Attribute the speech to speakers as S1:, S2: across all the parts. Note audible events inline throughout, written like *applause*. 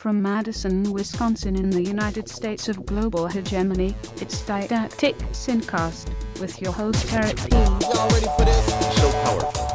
S1: From Madison, Wisconsin in the United States of global hegemony, it's Didactic Syncast with your host Eric P.
S2: Y'all ready for this?
S3: so powerful.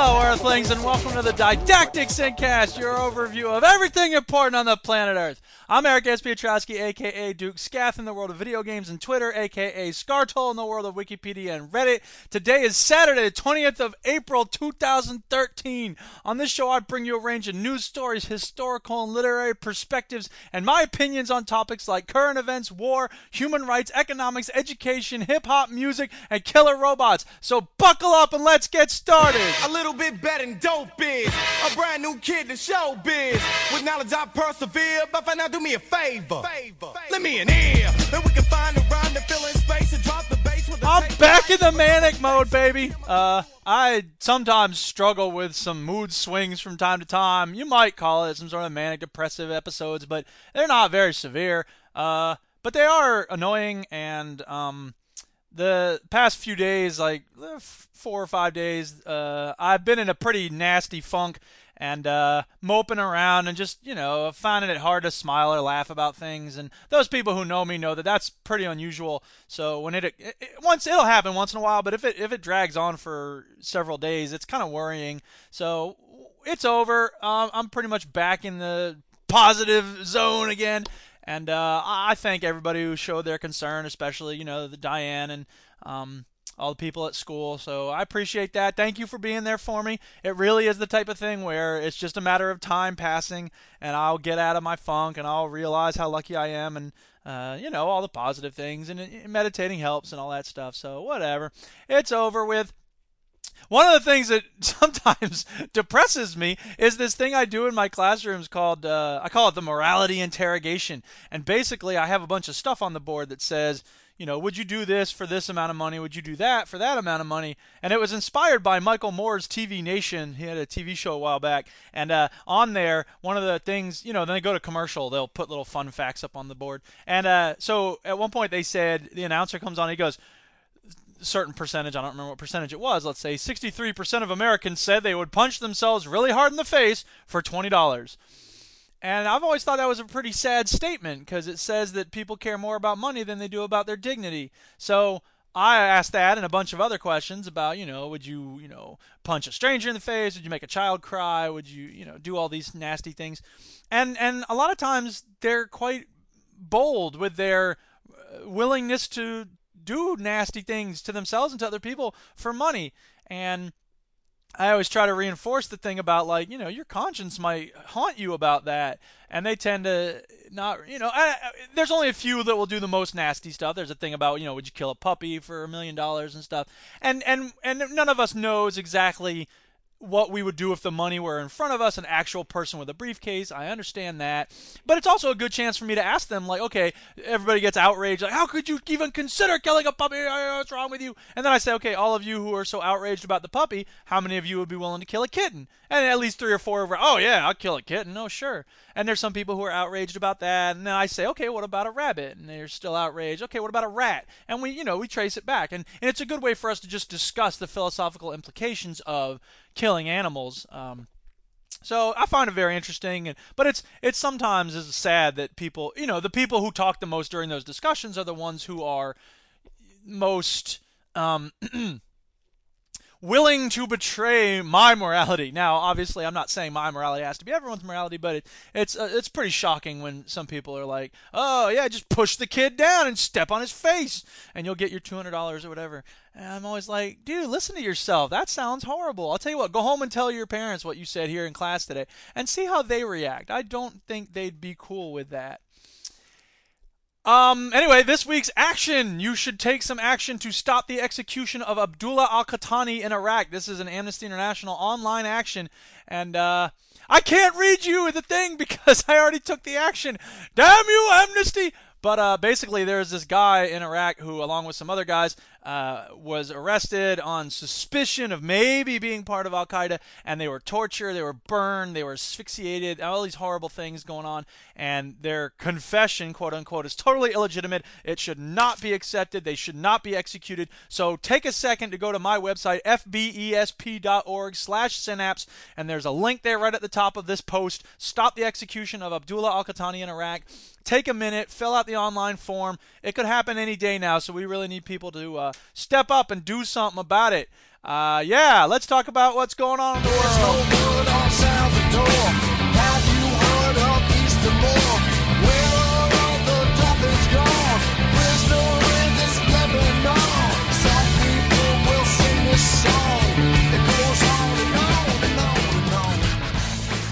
S4: Hello, Earthlings, and welcome to the Didactic Syncast, your overview of everything important on the planet Earth. I'm Eric S. Piotrowski, aka Duke Scath in the world of video games and Twitter, aka Scartol in the world of Wikipedia and Reddit. Today is Saturday, the 20th of April, 2013. On this show, I bring you a range of news stories, historical and literary perspectives, and my opinions on topics like current events, war, human rights, economics, education, hip hop, music, and killer robots. So buckle up and let's get started.
S5: A little bit better than dope is. A brand new kid to show biz. With knowledge I persevere, but for now do me a favor. favor. Let me an ear. Then we can find a rhyme to fill in space and drop the bass with a
S4: I'm back in the manic mode, baby. Uh, I sometimes struggle with some mood swings from time to time. You might call it some sort of manic depressive episodes, but they're not very severe. Uh, but they are annoying, and um, the past few days, like eh, four or five days, uh, I've been in a pretty nasty funk and uh, moping around and just you know finding it hard to smile or laugh about things. And those people who know me know that that's pretty unusual. So when it, it, it once it'll happen once in a while, but if it if it drags on for several days, it's kind of worrying. So it's over. Um, I'm pretty much back in the positive zone again. And uh, I thank everybody who showed their concern, especially you know the Diane and um, all the people at school. So I appreciate that. Thank you for being there for me. It really is the type of thing where it's just a matter of time passing, and I'll get out of my funk, and I'll realize how lucky I am, and uh, you know all the positive things, and, and meditating helps, and all that stuff. So whatever, it's over with. One of the things that *laughs* sometimes depresses me is this thing I do in my classrooms called uh, I call it the morality interrogation. And basically, I have a bunch of stuff on the board that says, you know, would you do this for this amount of money? Would you do that for that amount of money? And it was inspired by Michael Moore's TV Nation. He had a TV show a while back, and uh, on there, one of the things, you know, then they go to commercial, they'll put little fun facts up on the board. And uh, so at one point, they said the announcer comes on, he goes certain percentage, I don't remember what percentage it was, let's say 63% of Americans said they would punch themselves really hard in the face for $20. And I've always thought that was a pretty sad statement because it says that people care more about money than they do about their dignity. So I asked that and a bunch of other questions about, you know, would you, you know, punch a stranger in the face? Would you make a child cry? Would you, you know, do all these nasty things? And and a lot of times they're quite bold with their uh, willingness to do nasty things to themselves and to other people for money. And I always try to reinforce the thing about like you know your conscience might haunt you about that, and they tend to not you know. I, I- there's only a few that will do the most nasty stuff. There's a thing about you know would you kill a puppy for a million dollars and stuff, and and and none of us knows exactly what we would do if the money were in front of us, an actual person with a briefcase. I understand that. But it's also a good chance for me to ask them, like, okay, everybody gets outraged, like, how could you even consider killing a puppy? What's wrong with you? And then I say, okay, all of you who are so outraged about the puppy, how many of you would be willing to kill a kitten? And at least three or four are, oh, yeah, I'll kill a kitten. Oh, sure. And there's some people who are outraged about that. And then I say, okay, what about a rabbit? And they're still outraged. Okay, what about a rat? And we, you know, we trace it back. And, and it's a good way for us to just discuss the philosophical implications of killing animals. Um, so I find it very interesting, and but it's it's sometimes is sad that people, you know, the people who talk the most during those discussions are the ones who are most um, *clears throat* willing to betray my morality. Now, obviously, I'm not saying my morality has to be everyone's morality, but it, it's uh, it's pretty shocking when some people are like, "Oh yeah, just push the kid down and step on his face, and you'll get your two hundred dollars or whatever." And I'm always like, "Dude, listen to yourself. That sounds horrible." I'll tell you what. Go home and tell your parents what you said here in class today, and see how they react. I don't think they'd be cool with that. Um, anyway, this week's action. You should take some action to stop the execution of Abdullah al Qahtani in Iraq. This is an Amnesty International online action. And, uh, I can't read you the thing *laughs* because I already took the action. Damn you, Amnesty! But uh, basically, there's this guy in Iraq who, along with some other guys, uh, was arrested on suspicion of maybe being part of Al Qaeda, and they were tortured, they were burned, they were asphyxiated, all these horrible things going on, and their confession, quote unquote, is totally illegitimate. It should not be accepted. They should not be executed. So take a second to go to my website, fbesp.org slash synapse, and there's a link there right at the top of this post. Stop the execution of Abdullah al-Qahtani in Iraq. Take a minute, fill out the online form. It could happen any day now, so we really need people to uh, step up and do something about it. Uh, yeah, let's talk about what's going on in the world.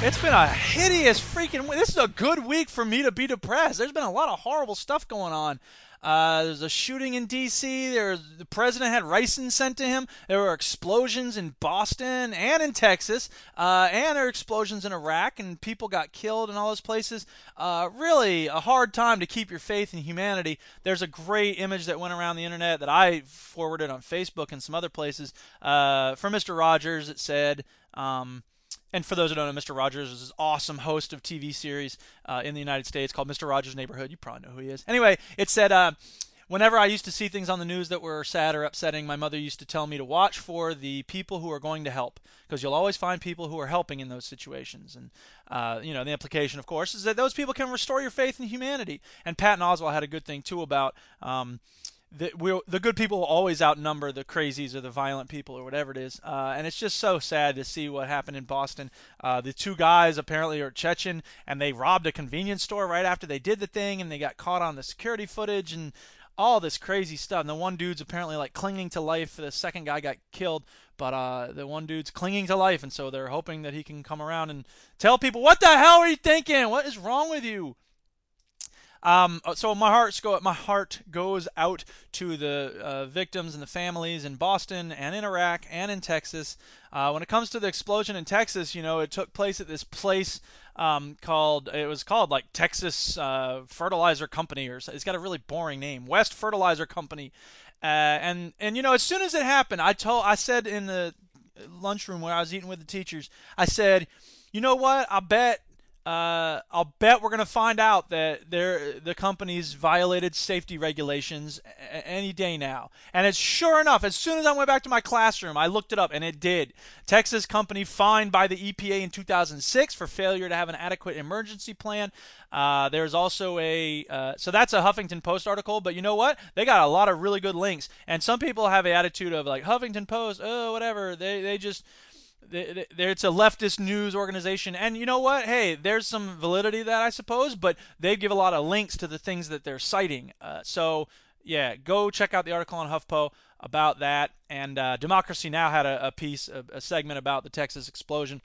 S4: It's been a hideous freaking. week. This is a good week for me to be depressed. There's been a lot of horrible stuff going on. Uh, there's a shooting in D.C. The president had ricin sent to him. There were explosions in Boston and in Texas, uh, and there were explosions in Iraq, and people got killed in all those places. Uh, really, a hard time to keep your faith in humanity. There's a great image that went around the internet that I forwarded on Facebook and some other places uh, from Mr. Rogers. It said. Um, and for those who don't know, Mr. Rogers is this awesome host of TV series uh, in the United States called Mr. Rogers' Neighborhood. You probably know who he is. Anyway, it said, uh, whenever I used to see things on the news that were sad or upsetting, my mother used to tell me to watch for the people who are going to help, because you'll always find people who are helping in those situations. And uh, you know, the implication, of course, is that those people can restore your faith in humanity. And Patton Oswalt had a good thing too about. Um, the, we'll, the good people will always outnumber the crazies or the violent people or whatever it is. Uh, and it's just so sad to see what happened in Boston. Uh, the two guys apparently are Chechen, and they robbed a convenience store right after they did the thing, and they got caught on the security footage and all this crazy stuff. And the one dude's apparently like clinging to life. The second guy got killed, but uh, the one dude's clinging to life, and so they're hoping that he can come around and tell people, "What the hell are you thinking? What is wrong with you?" Um, so my heart go my heart goes out to the uh, victims and the families in Boston and in Iraq and in Texas. Uh, when it comes to the explosion in Texas, you know, it took place at this place um, called it was called like Texas uh, Fertilizer Company or it's got a really boring name, West Fertilizer Company. Uh, and and you know, as soon as it happened, I told I said in the lunchroom where I was eating with the teachers, I said, you know what? I bet uh, I'll bet we're going to find out that the company's violated safety regulations a- any day now. And it's sure enough, as soon as I went back to my classroom, I looked it up and it did. Texas company fined by the EPA in 2006 for failure to have an adequate emergency plan. Uh, there's also a uh, so that's a Huffington Post article, but you know what? They got a lot of really good links. And some people have the attitude of like Huffington Post, oh whatever. They they just it's a leftist news organization. And you know what? Hey there's some validity that i suppose but they give a lot of links to the things that they're citing. Uh, so yeah go check out the article on huffpo about that. And uh, democracy now! had a, a piece a, a segment about the texas explosion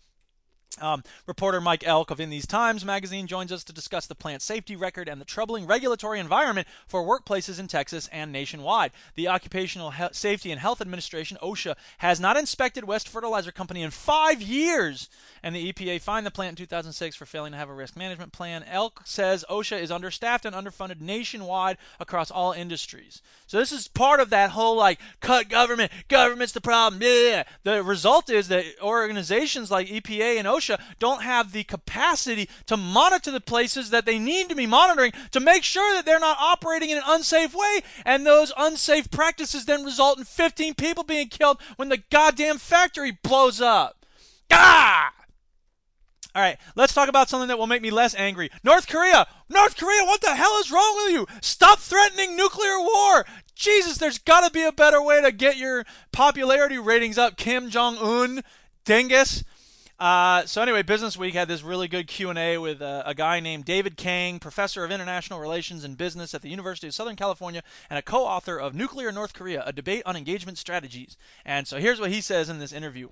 S4: um, reporter Mike Elk of In These Times magazine joins us to discuss the plant safety record and the troubling regulatory environment for workplaces in Texas and nationwide. The Occupational He- Safety and Health Administration, OSHA, has not inspected West Fertilizer Company in five years, and the EPA fined the plant in 2006 for failing to have a risk management plan. Elk says OSHA is understaffed and underfunded nationwide across all industries. So this is part of that whole like cut government, government's the problem. Yeah. The result is that organizations like EPA and OSHA don't have the capacity to monitor the places that they need to be monitoring to make sure that they're not operating in an unsafe way. And those unsafe practices then result in 15 people being killed when the goddamn factory blows up. Ah! All right, let's talk about something that will make me less angry. North Korea! North Korea, what the hell is wrong with you? Stop threatening nuclear war! Jesus, there's got to be a better way to get your popularity ratings up. Kim Jong Un, dingus. Uh, so anyway, Business Week had this really good Q&A with uh, a guy named David Kang, professor of international relations and business at the University of Southern California and a co-author of Nuclear North Korea: A Debate on Engagement Strategies. And so here's what he says in this interview.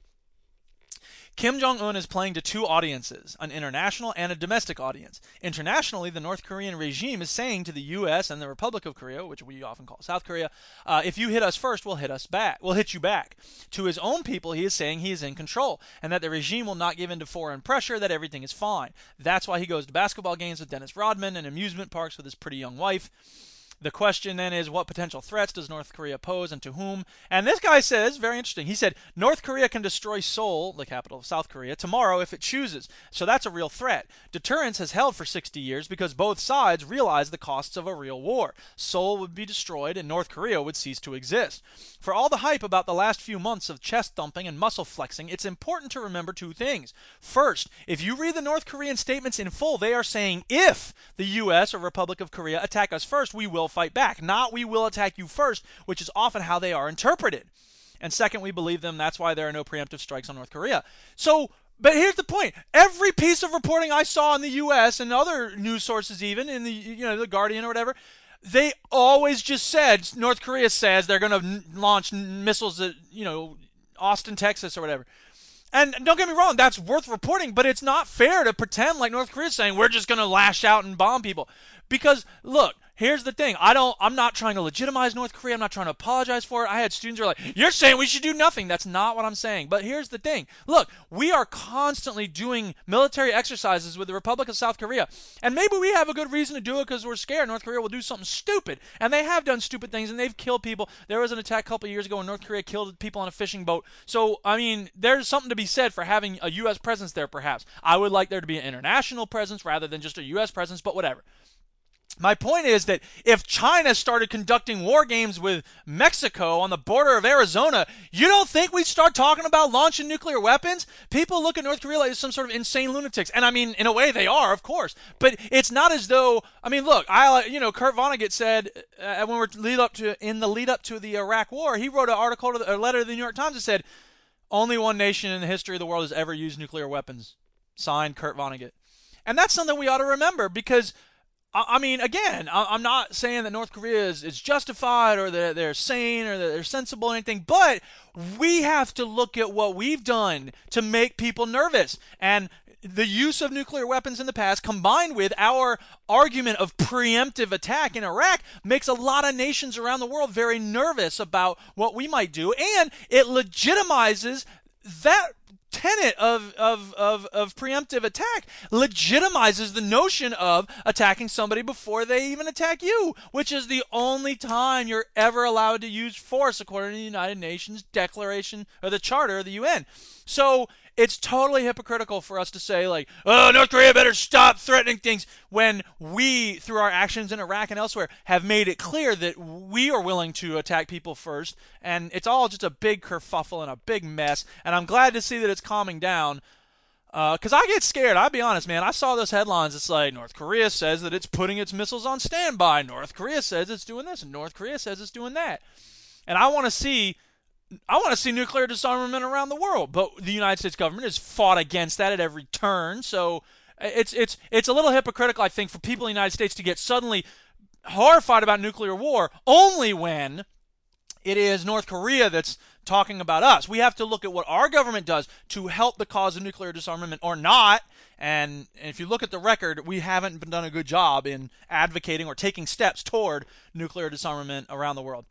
S4: Kim Jong un is playing to two audiences an international and a domestic audience. Internationally, the North Korean regime is saying to the U.S. and the Republic of Korea, which we often call South Korea, uh, if you hit us first, we'll hit us back. We'll hit you back. To his own people, he is saying he is in control and that the regime will not give in to foreign pressure, that everything is fine. That's why he goes to basketball games with Dennis Rodman and amusement parks with his pretty young wife. The question then is what potential threats does North Korea pose and to whom? And this guy says, very interesting, he said, North Korea can destroy Seoul, the capital of South Korea, tomorrow if it chooses. So that's a real threat. Deterrence has held for 60 years because both sides realize the costs of a real war. Seoul would be destroyed and North Korea would cease to exist. For all the hype about the last few months of chest thumping and muscle flexing, it's important to remember two things. First, if you read the North Korean statements in full, they are saying if the U.S. or Republic of Korea attack us first, we will fight back. Not we will attack you first, which is often how they are interpreted. And second, we believe them. That's why there are no preemptive strikes on North Korea. So, but here's the point. Every piece of reporting I saw in the U.S. and other news sources, even in the you know the Guardian or whatever, they always just said North Korea says they're going to launch missiles at you know Austin, Texas, or whatever. And don't get me wrong, that's worth reporting, but it's not fair to pretend like North Korea's saying we're just going to lash out and bomb people. Because look, here's the thing. I don't I'm not trying to legitimize North Korea. I'm not trying to apologize for it. I had students who are like, "You're saying we should do nothing." That's not what I'm saying. But here's the thing. Look, we are constantly doing military exercises with the Republic of South Korea. And maybe we have a good reason to do it cuz we're scared North Korea will do something stupid. And they have done stupid things and they've killed people. There was an attack a couple years ago when North Korea killed people on a fishing boat. So, I mean, there's something to be said for having a US presence there perhaps. I would like there to be an international presence rather than just a US presence, but whatever. My point is that if China started conducting war games with Mexico on the border of Arizona, you don't think we'd start talking about launching nuclear weapons? People look at North Korea like some sort of insane lunatics. And I mean, in a way, they are, of course. But it's not as though, I mean, look, I, you know, Kurt Vonnegut said uh, when we're lead up to, in the lead up to the Iraq war, he wrote an article, to the, a letter to the New York Times that said, only one nation in the history of the world has ever used nuclear weapons. Signed Kurt Vonnegut. And that's something we ought to remember because I mean, again, I'm not saying that North Korea is, is justified or that they're sane or that they're sensible or anything, but we have to look at what we've done to make people nervous. And the use of nuclear weapons in the past, combined with our argument of preemptive attack in Iraq, makes a lot of nations around the world very nervous about what we might do. And it legitimizes that tenet of, of, of, of preemptive attack legitimizes the notion of attacking somebody before they even attack you, which is the only time you're ever allowed to use force according to the United Nations Declaration or the Charter of the UN. So it's totally hypocritical for us to say like, "Oh, North Korea better stop threatening things," when we, through our actions in Iraq and elsewhere, have made it clear that we are willing to attack people first, and it's all just a big kerfuffle and a big mess. And I'm glad to see that it's calming down. Because uh, I get scared. I'll be honest, man. I saw those headlines. It's like North Korea says that it's putting its missiles on standby. North Korea says it's doing this, and North Korea says it's doing that. And I want to see I want to see nuclear disarmament around the world, but the United States government has fought against that at every turn. So uh, it's it's it's a little hypocritical, I think, for people in the United States to get suddenly horrified about nuclear war only when it is North Korea that's talking about us. We have to look at what our government does to help the cause of nuclear disarmament or not. And if you look at the record, we haven't done a good job in advocating or taking steps toward nuclear disarmament around the world.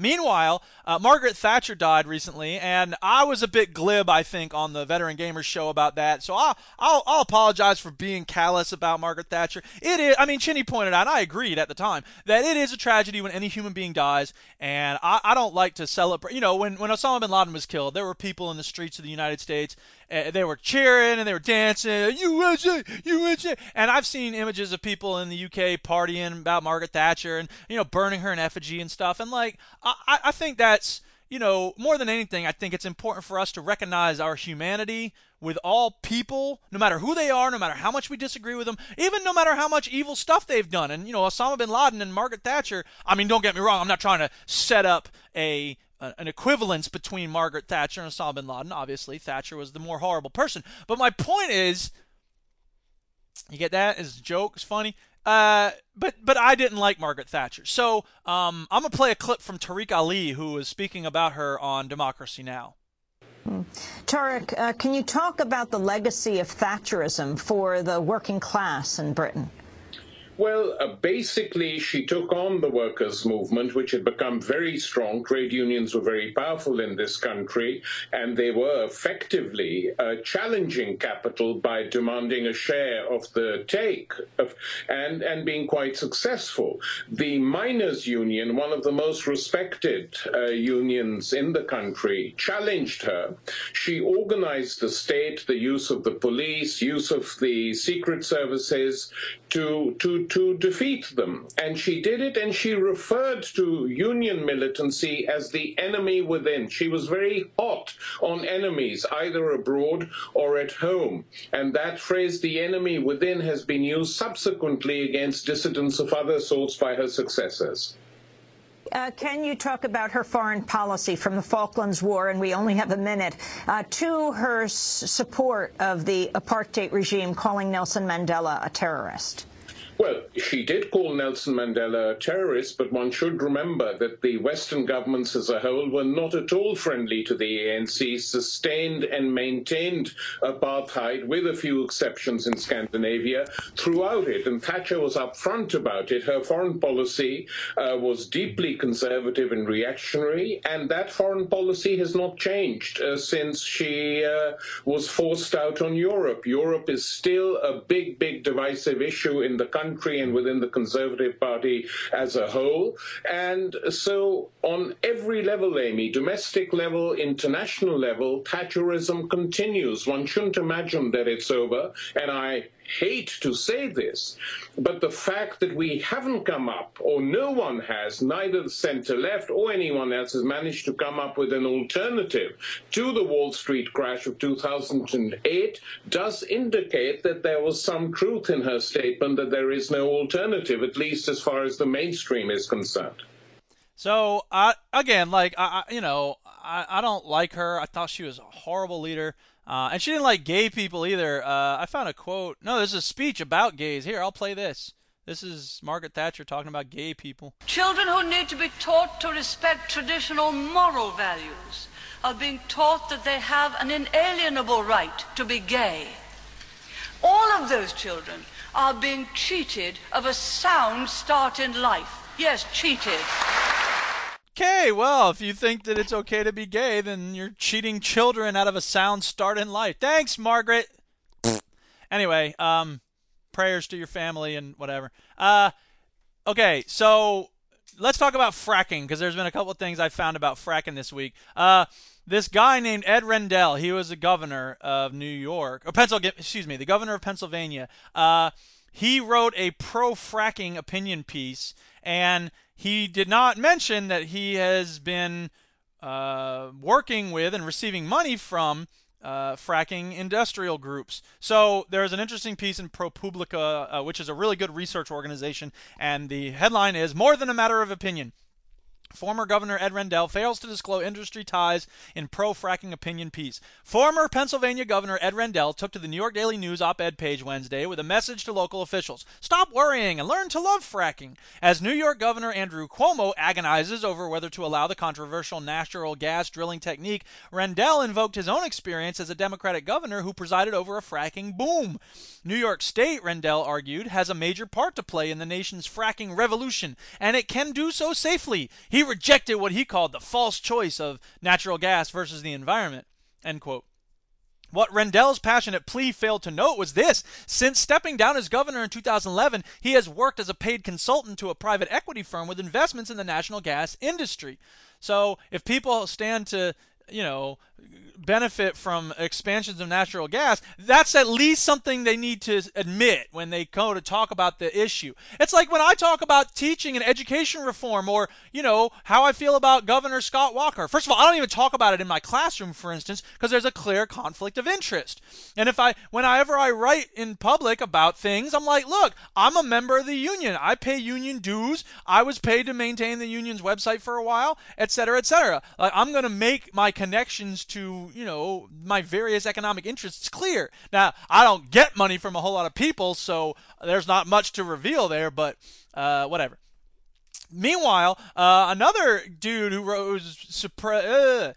S4: Meanwhile, uh, Margaret Thatcher died recently, and I was a bit glib, I think, on the Veteran Gamers show about that. So I'll, I'll, I'll apologize for being callous about Margaret Thatcher. It is, I mean, Chinny pointed out, and I agreed at the time, that it is a tragedy when any human being dies, and I, I don't like to celebrate. You know, when, when Osama bin Laden was killed, there were people in the streets of the United States uh, they were cheering and they were dancing, USA, USA. And I've seen images of people in the UK partying about Margaret Thatcher and you know burning her in effigy and stuff. And like, I, I think that's you know more than anything, I think it's important for us to recognize our humanity with all people, no matter who they are, no matter how much we disagree with them, even no matter how much evil stuff they've done. And you know, Osama bin Laden and Margaret Thatcher. I mean, don't get me wrong. I'm not trying to set up a an equivalence between Margaret Thatcher and Osama bin Laden. Obviously, Thatcher was the more horrible person. But my point is, you get that as a joke, it's funny. Uh, but but I didn't like Margaret Thatcher. So um, I'm gonna play a clip from Tariq Ali, who was speaking about her on Democracy Now.
S6: Tariq, uh, can you talk about the legacy of Thatcherism for the working class in Britain?
S7: Well, uh, basically, she took on the workers' movement, which had become very strong. Trade unions were very powerful in this country, and they were effectively uh, challenging capital by demanding a share of the take of, and, and being quite successful. The miners' union, one of the most respected uh, unions in the country, challenged her. She organized the state, the use of the police, use of the secret services to, to to defeat them. And she did it, and she referred to union militancy as the enemy within. She was very hot on enemies, either abroad or at home. And that phrase, the enemy within, has been used subsequently against dissidents of other sorts by her successors.
S6: Uh, can you talk about her foreign policy from the Falklands War, and we only have a minute, uh, to her support of the apartheid regime, calling Nelson Mandela a terrorist?
S7: Well, she did call Nelson Mandela a terrorist, but one should remember that the Western governments as a whole were not at all friendly to the ANC, sustained and maintained apartheid, with a few exceptions in Scandinavia, throughout it. And Thatcher was upfront about it. Her foreign policy uh, was deeply conservative and reactionary, and that foreign policy has not changed uh, since she uh, was forced out on Europe. Europe is still a big, big divisive issue in the country country and within the Conservative Party as a whole. And so, on every level, Amy, domestic level, international level, Thatcherism continues. One shouldn't imagine that it's over. And I hate to say this, but the fact that we haven't come up, or no one has, neither the center left or anyone else has managed to come up with an alternative to the Wall Street crash of 2008 does indicate that there was some truth in her statement that there is no alternative, at least as far as the mainstream is concerned.
S4: So, uh, again, like, I, you know, I, I don't like her. I thought she was a horrible leader. Uh, and she didn't like gay people either. Uh, I found a quote. No, there's a speech about gays. Here, I'll play this. This is Margaret Thatcher talking about gay people.
S8: Children who need to be taught to respect traditional moral values are being taught that they have an inalienable right to be gay. All of those children are being cheated of a sound start in life. Yes, cheated.
S4: Okay, well, if you think that it's okay to be gay, then you're cheating children out of a sound start in life. Thanks, Margaret. anyway, um, prayers to your family and whatever. Uh, okay, so let's talk about fracking because there's been a couple of things I found about fracking this week. Uh, this guy named Ed Rendell, he was the governor of New York or Pennsylvania. Excuse me, the governor of Pennsylvania. Uh, he wrote a pro fracking opinion piece and he did not mention that he has been uh, working with and receiving money from uh, fracking industrial groups. So there's an interesting piece in ProPublica, uh, which is a really good research organization, and the headline is More Than a Matter of Opinion. Former Governor Ed Rendell fails to disclose industry ties in pro fracking opinion piece. Former Pennsylvania Governor Ed Rendell took to the New York Daily News op ed page Wednesday with a message to local officials Stop worrying and learn to love fracking. As New York Governor Andrew Cuomo agonizes over whether to allow the controversial natural gas drilling technique, Rendell invoked his own experience as a Democratic governor who presided over a fracking boom. New York State, Rendell argued, has a major part to play in the nation's fracking revolution, and it can do so safely. He rejected what he called the false choice of natural gas versus the environment. End quote. What Rendell's passionate plea failed to note was this. Since stepping down as governor in 2011, he has worked as a paid consultant to a private equity firm with investments in the national gas industry. So if people stand to, you know, benefit from expansions of natural gas, that's at least something they need to admit when they go to talk about the issue. It's like when I talk about teaching and education reform or, you know, how I feel about Governor Scott Walker. First of all, I don't even talk about it in my classroom, for instance, because there's a clear conflict of interest. And if I, whenever I write in public about things, I'm like, look, I'm a member of the union. I pay union dues. I was paid to maintain the union's website for a while, et cetera, et cetera. Like, I'm going to make my connections to you know, my various economic interests clear. Now, I don't get money from a whole lot of people, so there's not much to reveal there, but uh, whatever. Meanwhile, uh, another dude who was surprised. Uh,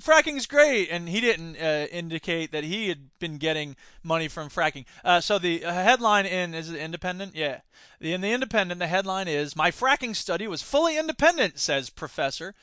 S4: fracking's great, and he didn't uh, indicate that he had been getting money from fracking. Uh, so the uh, headline in is it Independent? Yeah, the, in the Independent, the headline is "My fracking study was fully independent," says professor.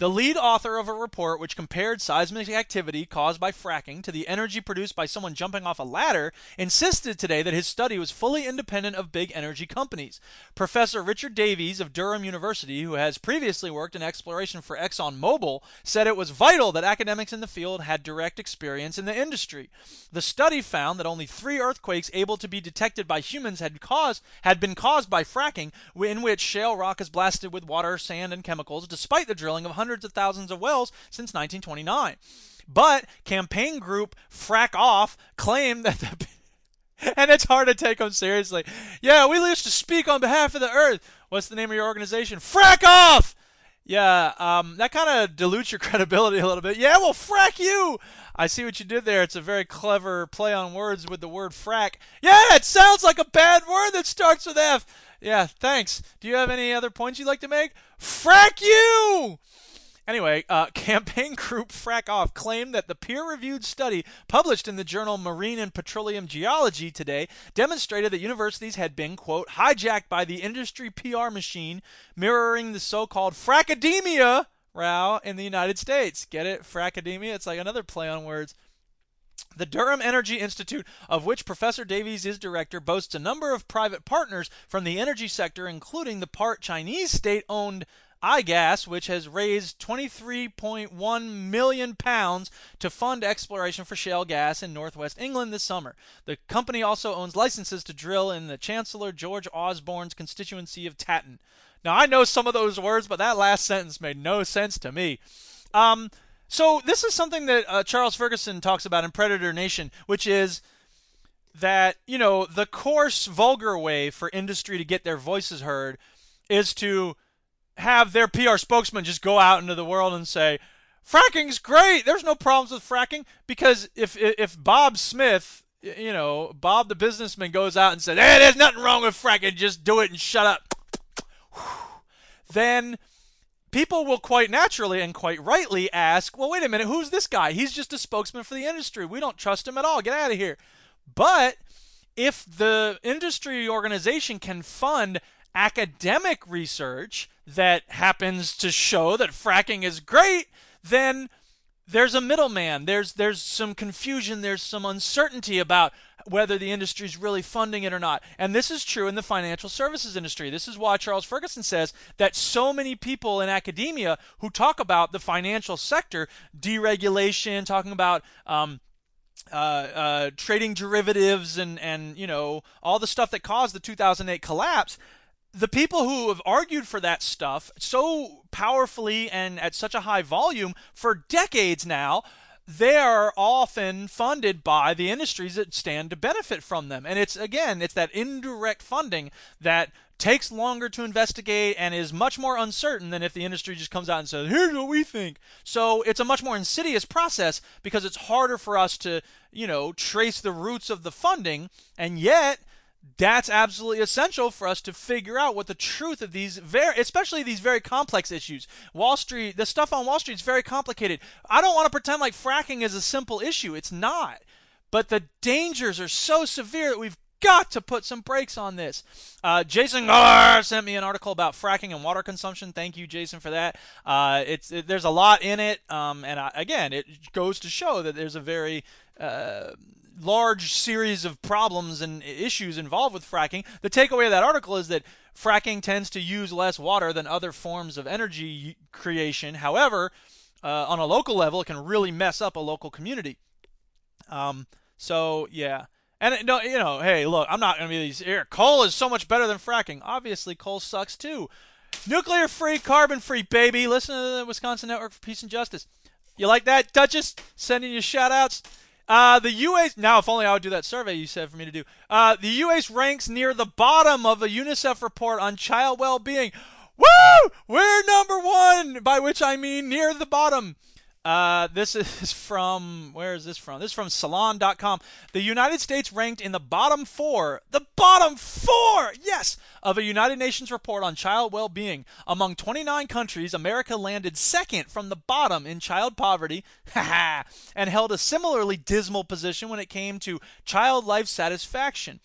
S4: The lead author of a report which compared seismic activity caused by fracking to the energy produced by someone jumping off a ladder insisted today that his study was fully independent of big energy companies. Professor Richard Davies of Durham University, who has previously worked in exploration for ExxonMobil, said it was vital that academics in the field had direct experience in the industry. The study found that only three earthquakes able to be detected by humans had caused had been caused by fracking, in which shale rock is blasted with water, sand, and chemicals, despite the drilling of hundreds of thousands of wells since 1929. But campaign group Frack Off claimed that the *laughs* and it's hard to take them seriously. Yeah, we used to speak on behalf of the earth. What's the name of your organization? Frack Off! Yeah, um, that kind of dilutes your *laughs* credibility a little bit. Yeah, well, frack you! I see what you did there. It's a very clever play on words with the word frack. Yeah, it sounds like a bad word that starts with F. Yeah, thanks. Do you have any other points you'd like to make? Frack you! Anyway, uh, *laughs* campaign group Frack Off claimed that the peer-reviewed study published in the journal Marine and Petroleum Geology today demonstrated that universities had been, quote, hijacked by the industry PR machine, mirroring the so-called frackademia row in the United States. Get it? Frackademia? It's like another play on words. The Durham Energy Institute, of which Professor Davies is director, boasts a number of private partners from the energy sector, including the part Chinese state owned iGas, which has raised 23.1 million pounds to fund exploration for shale gas in northwest England this summer. The company also owns licenses to drill in the Chancellor George Osborne's constituency of Tatton. Now I know some of those words, but that last sentence made no sense to me. Um, so this is something that uh, Charles Ferguson talks about in Predator Nation, which is that you know the coarse, vulgar way for industry to get their voices heard is to have their PR spokesman just go out into the world and say, fracking's great. There's no problems with fracking because if if Bob Smith, you know, Bob the businessman goes out and says, "Hey, there's nothing wrong with fracking. Just do it and shut up." *sighs* then people will quite naturally and quite rightly ask, "Well, wait a minute, who's this guy? He's just a spokesman for the industry. We don't trust him at all. Get out of here." But if the industry organization can fund academic research that happens to show that fracking is great, then there's a middleman. There's there's some confusion. There's some uncertainty about whether the industry is really funding it or not. And this is true in the financial services industry. This is why Charles Ferguson says that so many people in academia who talk about the financial sector, deregulation, talking about um, uh, uh, trading derivatives and and you know all the stuff that caused the 2008 collapse the people who have argued for that stuff so powerfully and at such a high volume for decades now they are often funded by the industries that stand to benefit from them. And it's again it's that indirect funding that takes longer to investigate and is much more uncertain than if the industry just comes out and says here's what we think. So it's a much more insidious process because it's harder for us to you know trace the roots of the funding. And yet that's absolutely essential for us to figure out what the truth of these very especially these very complex issues wall street the stuff on wall street is very complicated i don't want to pretend like fracking is a simple issue it's not but the dangers are so severe that we've got to put some brakes on this. Uh, Jason Gar sent me an article about fracking and water consumption. Thank you, Jason, for that. Uh, it's it, there's a lot in it, um, and I, again, it goes to show that there's a very uh, large series of problems and issues involved with fracking. The takeaway of that article is that fracking tends to use less water than other forms of energy creation. However, uh, on a local level, it can really mess up a local community. Um, so yeah. And no, you know, hey, look, I'm not to be these here. Coal is so much better than fracking. Obviously, coal sucks too. Nuclear free, carbon free, baby. Listen to the Wisconsin Network for Peace and Justice. You like that, Duchess? Sending you shout outs. Uh, the UAS, now if only I would do that survey you said for me to do. Uh, the UAS ranks near the bottom of a UNICEF report on child well being. Woo! We're number one, by which I mean near the bottom. Uh, this is from where is this from? This is from Salon.com. The United States ranked in the bottom four, the bottom four, yes, of a United Nations report on child well-being. Among 29 countries, America landed second from the bottom in child poverty, *laughs* Ha ha and held a similarly dismal position when it came to child life satisfaction.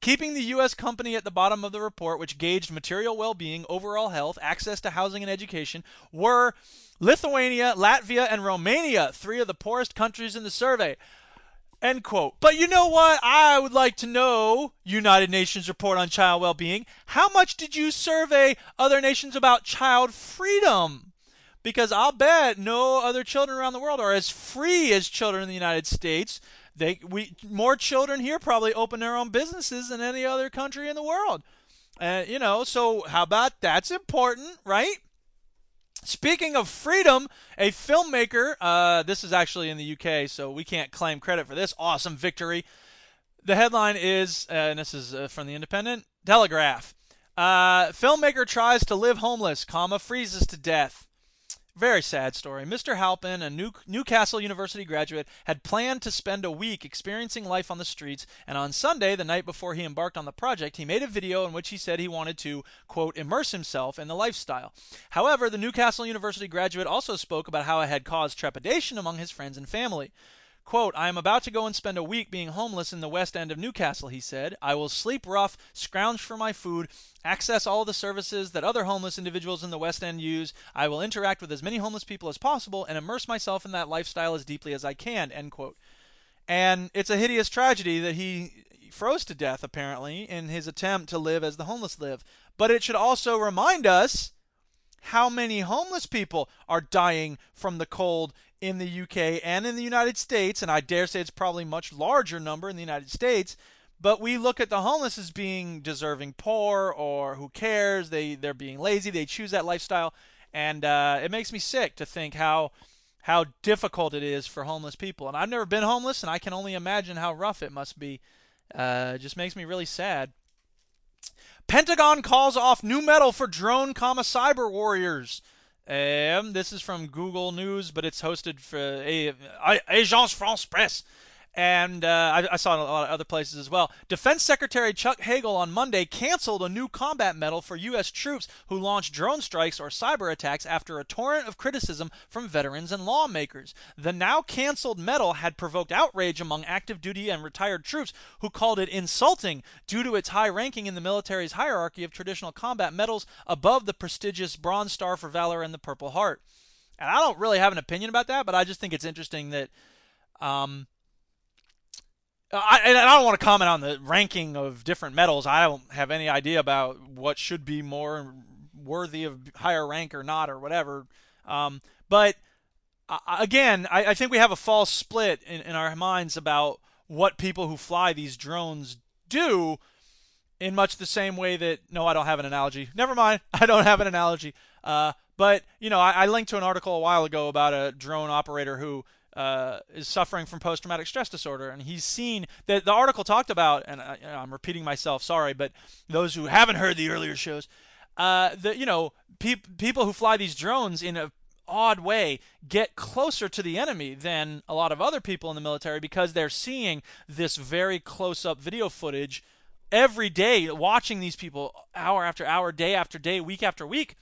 S4: Keeping the U.S. company at the bottom of the report, which gauged material well being, overall health, access to housing and education, were Lithuania, Latvia, and Romania, three of the poorest countries in the survey. End quote. But you know what? I would like to know, United Nations report on child well being, how much did you survey other nations about child freedom? Because I'll bet no other children around the world are as free as children in the United States. They we more children here probably open their own businesses than any other country in the world. Uh, you know, so how about that's important, right? Speaking of freedom, a filmmaker, uh, this is actually in the UK, so we can't claim credit for this awesome victory. The headline is, uh, and this is uh, from the Independent Telegraph. Uh, filmmaker tries to live homeless, comma freezes to death. Very sad story. Mr. Halpin, a New- Newcastle University graduate, had planned to spend a week experiencing life on the streets, and on Sunday, the night before he embarked on the project, he made a video in which he said he wanted to, quote, immerse himself in the lifestyle. However, the Newcastle University graduate also spoke about how it had caused trepidation among his friends and family. I am about to go and spend a week being homeless in the west end of Newcastle, he said. I will sleep rough, scrounge for my food, access all the services that other homeless individuals in the west end use. I will interact with as many homeless people as possible and immerse myself in that lifestyle as deeply as I can, end quote. And it's a hideous tragedy that he froze to death, apparently, in his attempt to live as the homeless live. But it should also remind us how many homeless people are dying from the cold in the UK and in the United States, and I dare say it's probably much larger number in the United States. But we look at the homeless as being deserving poor or who cares? They they're being lazy. They choose that lifestyle, and uh, it makes me sick to think how how difficult it is for homeless people. And I've never been homeless, and I can only imagine how rough it must be. Uh, it just makes me really sad. Pentagon calls off new medal for drone, comma cyber warriors. Um, this is from Google News, but it's hosted for a, Agence France Presse and uh, I, I, saw it in a lot of other places as well. Defense Secretary Chuck Hagel on Monday canceled a new combat medal for U.S. troops who launched drone strikes or cyber attacks after a torrent of criticism from veterans and lawmakers. The now canceled medal had provoked outrage among active duty and retired troops who called it insulting due to its high ranking in the military's hierarchy of traditional combat medals above the prestigious Bronze Star for Valor and the Purple Heart. And I don't really have an opinion about that, but I just think it's interesting that. Um, I, and I don't want to comment on the ranking of different medals. I don't have any idea about what should be more worthy of higher rank or not or whatever. Um, but uh, again, I, I, think we have a false split in, in our minds about what people who fly these drones do in much the same way that no i don't have an analogy never mind *laughs* i don't have an analogy uh, but you know I, I, linked to an article a while ago about a drone operator who uh, is suffering from post traumatic stress disorder, and he's seen that the article talked about, and I, am repeating myself, sorry, but those who haven't heard the earlier shows, uh, the you know pe- people who fly these drones in a odd way get closer to the enemy than a lot of other people in the military because they're seeing this very close up video footage every day watching these people hour after hour day after day week after week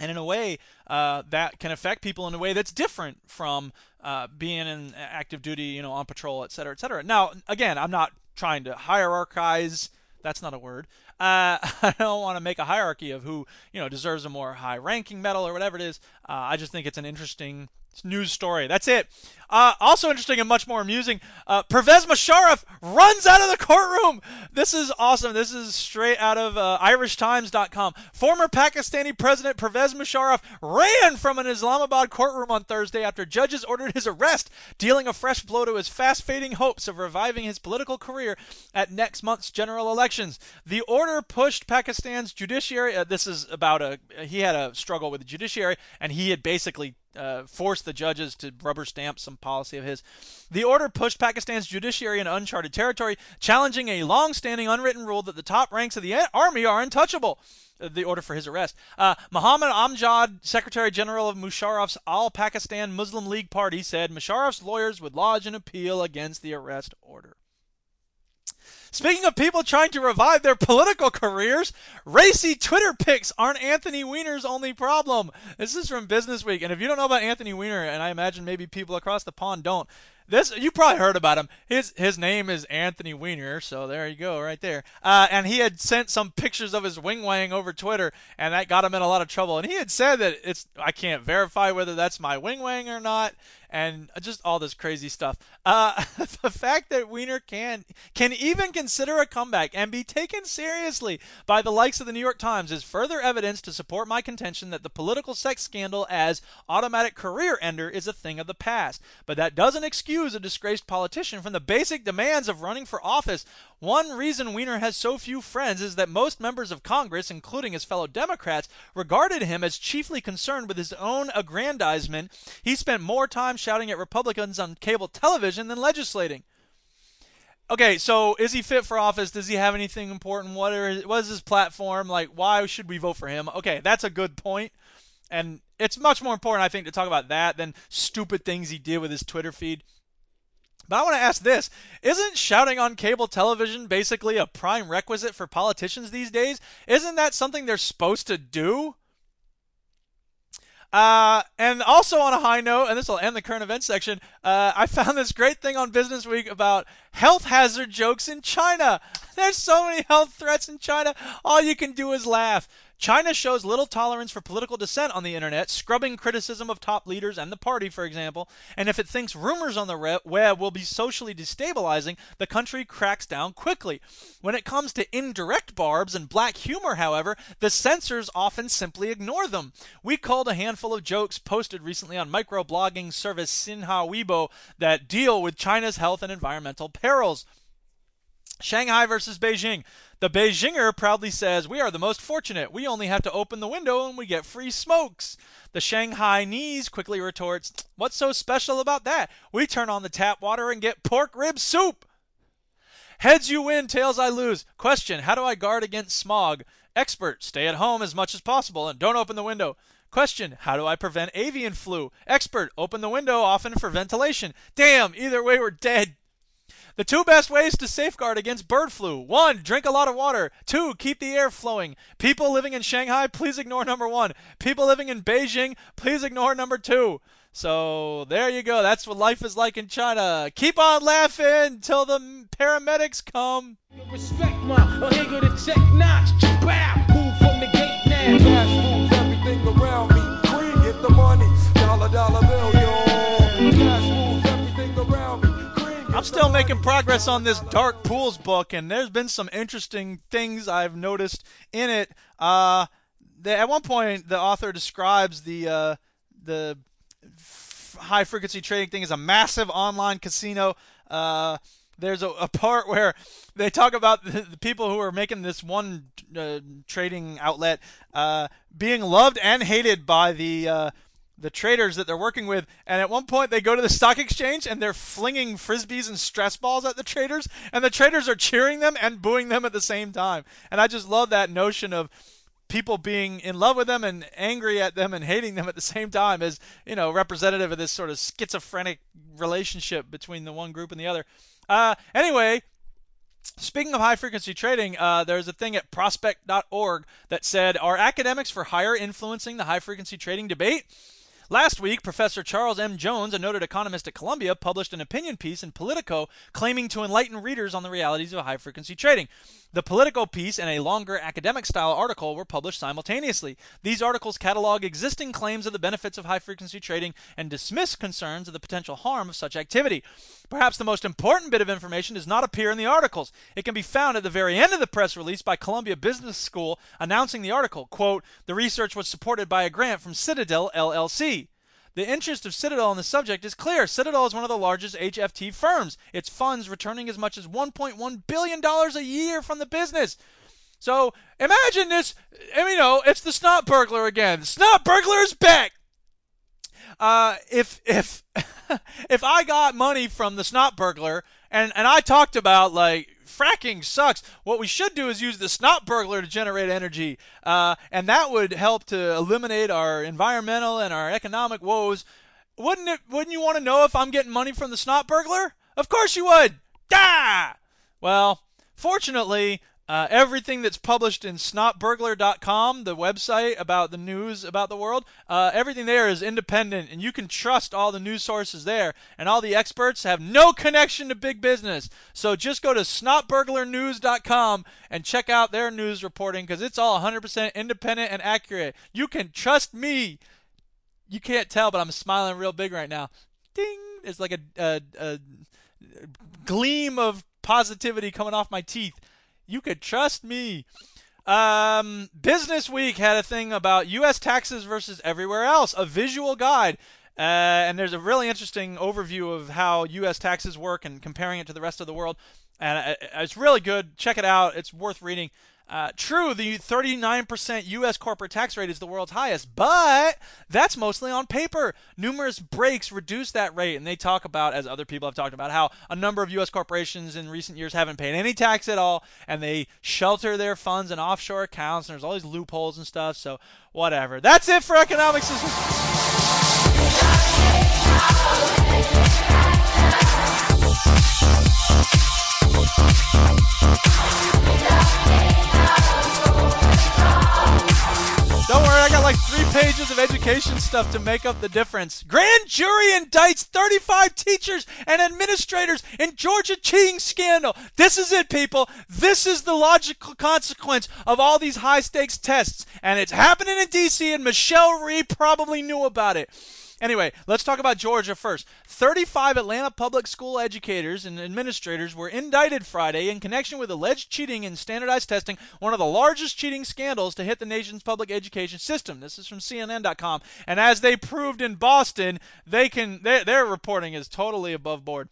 S4: and in a way uh, that can affect people in a way that's different from uh, being in active duty, you know, on patrol, et cetera, et cetera. Now, again, I'm not trying to hierarchize. That's not a word. Uh, *laughs* I don't want to make a hierarchy of who you know deserves a more high-ranking medal or whatever it is. Uh, I just think it's an interesting news story. That's it. Uh, also interesting and much more amusing. Uh, Pervez Musharraf runs out of the courtroom. This is awesome. This is straight out of uh, IrishTimes.com. Former Pakistani President Pervez Musharraf ran from an Islamabad courtroom on Thursday after judges ordered his arrest, dealing a fresh blow to his fast-fading hopes of reviving his political career at next month's general elections. The order pushed Pakistan's judiciary. Uh, this is about a he had a struggle with the judiciary, and he had basically uh, force the judges to rubber stamp some policy of his. The order pushed Pakistan's judiciary into uncharted territory, challenging a long standing unwritten rule that the top ranks of the army are untouchable. Uh, the order for his arrest. Uh, Muhammad Amjad, Secretary General of Musharraf's All Pakistan Muslim League Party, said Musharraf's lawyers would lodge an appeal against the arrest order. Speaking of people trying to revive their political careers, racy Twitter pics aren't Anthony Weiner's only problem. This is from Business Week, and if you don't know about Anthony Weiner, and I imagine maybe people across the pond don't, this you probably heard about him. His his name is Anthony Weiner, so there you go, right there. Uh, and he had sent some pictures of his wing wang over Twitter, and that got him in a lot of trouble. And he had said that it's I can't verify whether that's my wing wang or not, and just all this crazy stuff. Uh, *laughs* the fact that Weiner can can even consider a comeback and be taken seriously by the likes of the New York Times is further evidence to support my contention that the political sex scandal as automatic career ender is a thing of the past. But that doesn't excuse a disgraced politician from the basic demands of running for office. One reason Weiner has so few friends is that most members of Congress, including his fellow Democrats, regarded him as chiefly concerned with his own aggrandizement. He spent more time shouting at Republicans on cable television than legislating. Okay, so is he fit for office? Does he have anything important? What, are, what is his platform? Like, why should we vote for him? Okay, that's a good point. And it's much more important, I think, to talk about that than stupid things he did with his Twitter feed. But I want to ask this Isn't shouting on cable television basically a prime requisite for politicians these days? Isn't that something they're supposed to do? Uh, and also on a high note, and this will end the current events section, uh, I found this great thing on Business Week about health hazard jokes in China. *laughs* There's so many health threats in China, all you can do is laugh. China shows little tolerance for political dissent on the internet, scrubbing criticism of top leaders and the party, for example. And if it thinks rumors on the web will be socially destabilizing, the country cracks down quickly. When it comes to indirect barbs and black humor, however, the censors often simply ignore them. We called a handful of jokes posted recently on microblogging service Sina Weibo that deal with China's health and environmental perils. Shanghai versus Beijing. The Beijinger proudly says, We are the most fortunate. We only have to open the window and we get free smokes. The Shanghainese quickly retorts, What's so special about that? We turn on the tap water and get pork rib soup. Heads you win, tails I lose. Question How do I guard against smog? Expert Stay at home as much as possible and don't open the window. Question How do I prevent avian flu? Expert Open the window often for ventilation. Damn, either way, we're dead. The two best ways to safeguard against bird flu one, drink a lot of water. Two, keep the air flowing. People living in Shanghai, please ignore number one. People living in Beijing, please ignore number two. So there you go. That's what life is like in China. Keep on laughing till the paramedics come.
S2: Respect my to check. Move from the gate now. Cash moves everything around me. Green, the money. Dollar, dollar bill,
S4: I'm still making progress on this Dark Pools book, and there's been some interesting things I've noticed in it. Uh, the, at one point, the author describes the uh, the f- high frequency trading thing as a massive online casino. Uh, there's a, a, part where they talk about the, *laughs* the, people who are making this one uh, trading outlet uh, being loved and hated by the uh, the traders that they're working with. And at one point, they go to the stock exchange and they're flinging frisbees and stress balls at the traders, and the traders are cheering them and booing them at the same time. And I just love that notion of people being in love with them and angry at them and hating them at the same time as you know representative of this sort of schizophrenic relationship between the one group and the other. Uh, anyway, Speaking of high frequency trading, uh, there's a thing at prospect.org that said, Are academics for hire influencing the high frequency trading debate? Last week, Professor Charles M. Jones, a noted economist at Columbia, published an opinion piece in Politico claiming to enlighten readers on the realities of high frequency trading. The Politico piece and a longer academic style article were published simultaneously. These articles catalog existing claims of the benefits of high frequency trading and dismiss concerns of the potential harm of such activity. Perhaps the most important bit of information does not appear in the articles. It can be found at the very end of the press release by Columbia Business School announcing the article. Quote, the research was supported by a grant from Citadel LLC. The interest of Citadel on the subject is clear. Citadel is one of the largest HFT firms, its funds returning as much as $1.1 billion a year from the business. So imagine this. I mean, you know, it's the snot burglar again. The snot burglar is back. uh, if if *laughs* *laughs* if I got money from the snot burglar and and I talked about like fracking sucks. What we should do is use the snot burglar to generate energy, uh, and that would help to eliminate our environmental and our economic woes. Wouldn't it? Wouldn't you want to know if I'm getting money from the snot burglar? Of course you would. Da! Well, fortunately, uh, everything that's published in snotburglar.com, the website about the news about the world, uh, everything there is independent, and you can trust all the news sources there. And all the experts have no connection to big business. So just go to snotburglarnews.com and check out their news reporting because it's all 100% independent and accurate. You can trust me. You can't tell, but I'm smiling real big right now. Ding! It's like a, a, a gleam of positivity coming off my teeth. You could trust me. Um, Business Week had a thing about U.S. taxes versus everywhere else, a visual guide. Uh, and there's a really interesting overview of how U.S. taxes work and comparing it to the rest of the world. And uh, it's really good. Check it out. It's worth reading. Uh, true, the 39% U.S. corporate tax rate is the world's highest, but that's mostly on paper. Numerous breaks reduce that rate, and they talk about, as other people have talked about, how a number of U.S. corporations in recent years haven't paid any tax at all, and they shelter their funds in offshore accounts, and there's all these loopholes and stuff. So, whatever. That's it for economics. Don't worry, I got like three pages of education stuff to make up the difference. Grand jury indicts 35 teachers and administrators in Georgia cheating scandal. This is it, people. This is the logical consequence of all these high stakes tests. And it's happening in D.C., and Michelle Rhee probably knew about it. Anyway, let's talk about Georgia first. 35 Atlanta public school educators and administrators were indicted Friday in connection with alleged cheating in standardized testing, one of the largest cheating scandals to hit the nation's public education system. This is from CNN.com. And as they proved in Boston, they can their, their reporting is totally above board.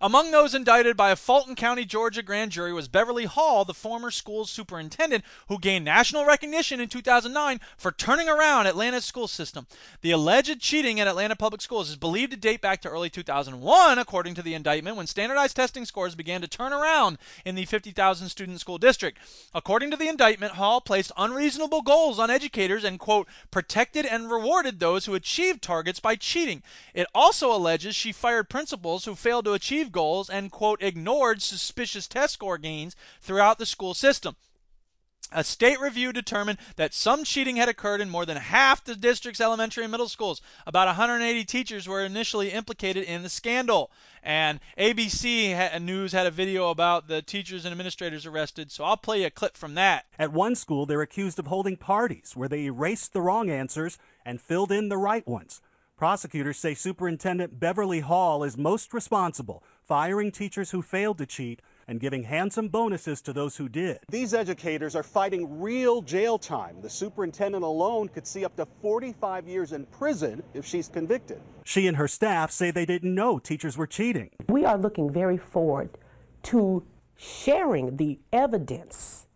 S4: Among those indicted by a Fulton County, Georgia grand jury was Beverly Hall, the former school's superintendent, who gained national recognition in 2009 for turning around Atlanta's school system. The alleged cheating at Atlanta public schools is believed to date back to early 2001, according to the indictment, when standardized testing scores began to turn around in the 50,000 student school district. According to the indictment, Hall placed unreasonable goals on educators and, quote, protected and rewarded those who achieved targets by cheating. It also alleges she fired principals who failed to achieve goals and, quote, ignored suspicious test score gains throughout the school system. A state review determined that some cheating had occurred in more than half the district's elementary and middle schools. About 180 teachers were initially implicated in the scandal. And ABC News had a video about the teachers and administrators arrested, so I'll play a clip from that.
S9: At one school, they're accused of holding parties where they erased the wrong answers and filled in the right ones. Prosecutors say Superintendent Beverly Hall is most responsible, firing teachers who failed to cheat and giving handsome bonuses to those who did.
S10: These educators are fighting real jail time. The superintendent alone could see up to 45 years in prison if she's convicted.
S9: She and her staff say they didn't know teachers were cheating.
S11: We are looking very forward to sharing the evidence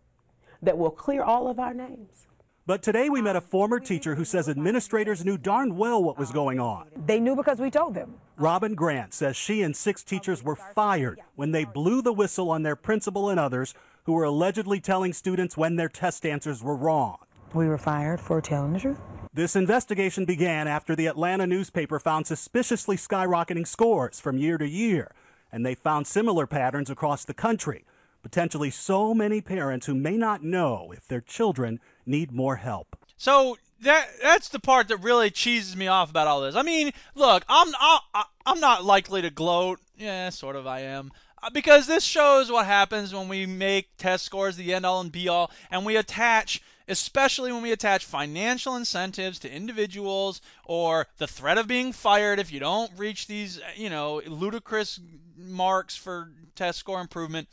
S11: that will clear all of our names.
S9: But today we met a former teacher who says administrators knew darn well what was going on.
S12: They knew because we told them.
S9: Robin Grant says she and six teachers were fired when they blew the whistle on their principal and others who were allegedly telling students when their test answers were wrong.
S12: We were fired for telling the truth.
S9: This investigation began after the Atlanta newspaper found suspiciously skyrocketing scores from year to year, and they found similar patterns across the country. Potentially so many parents who may not know if their children need more help.
S4: So that that's the part that really cheeses me off about all this. I mean, look, I'm not I'm not likely to gloat. Yeah, sort of I am. Uh, Because this shows what happens when we make test scores the end all and be all, and we attach, especially when we attach financial incentives to individuals or the threat of being fired if you don't reach these, you know, ludicrous marks for test score improvement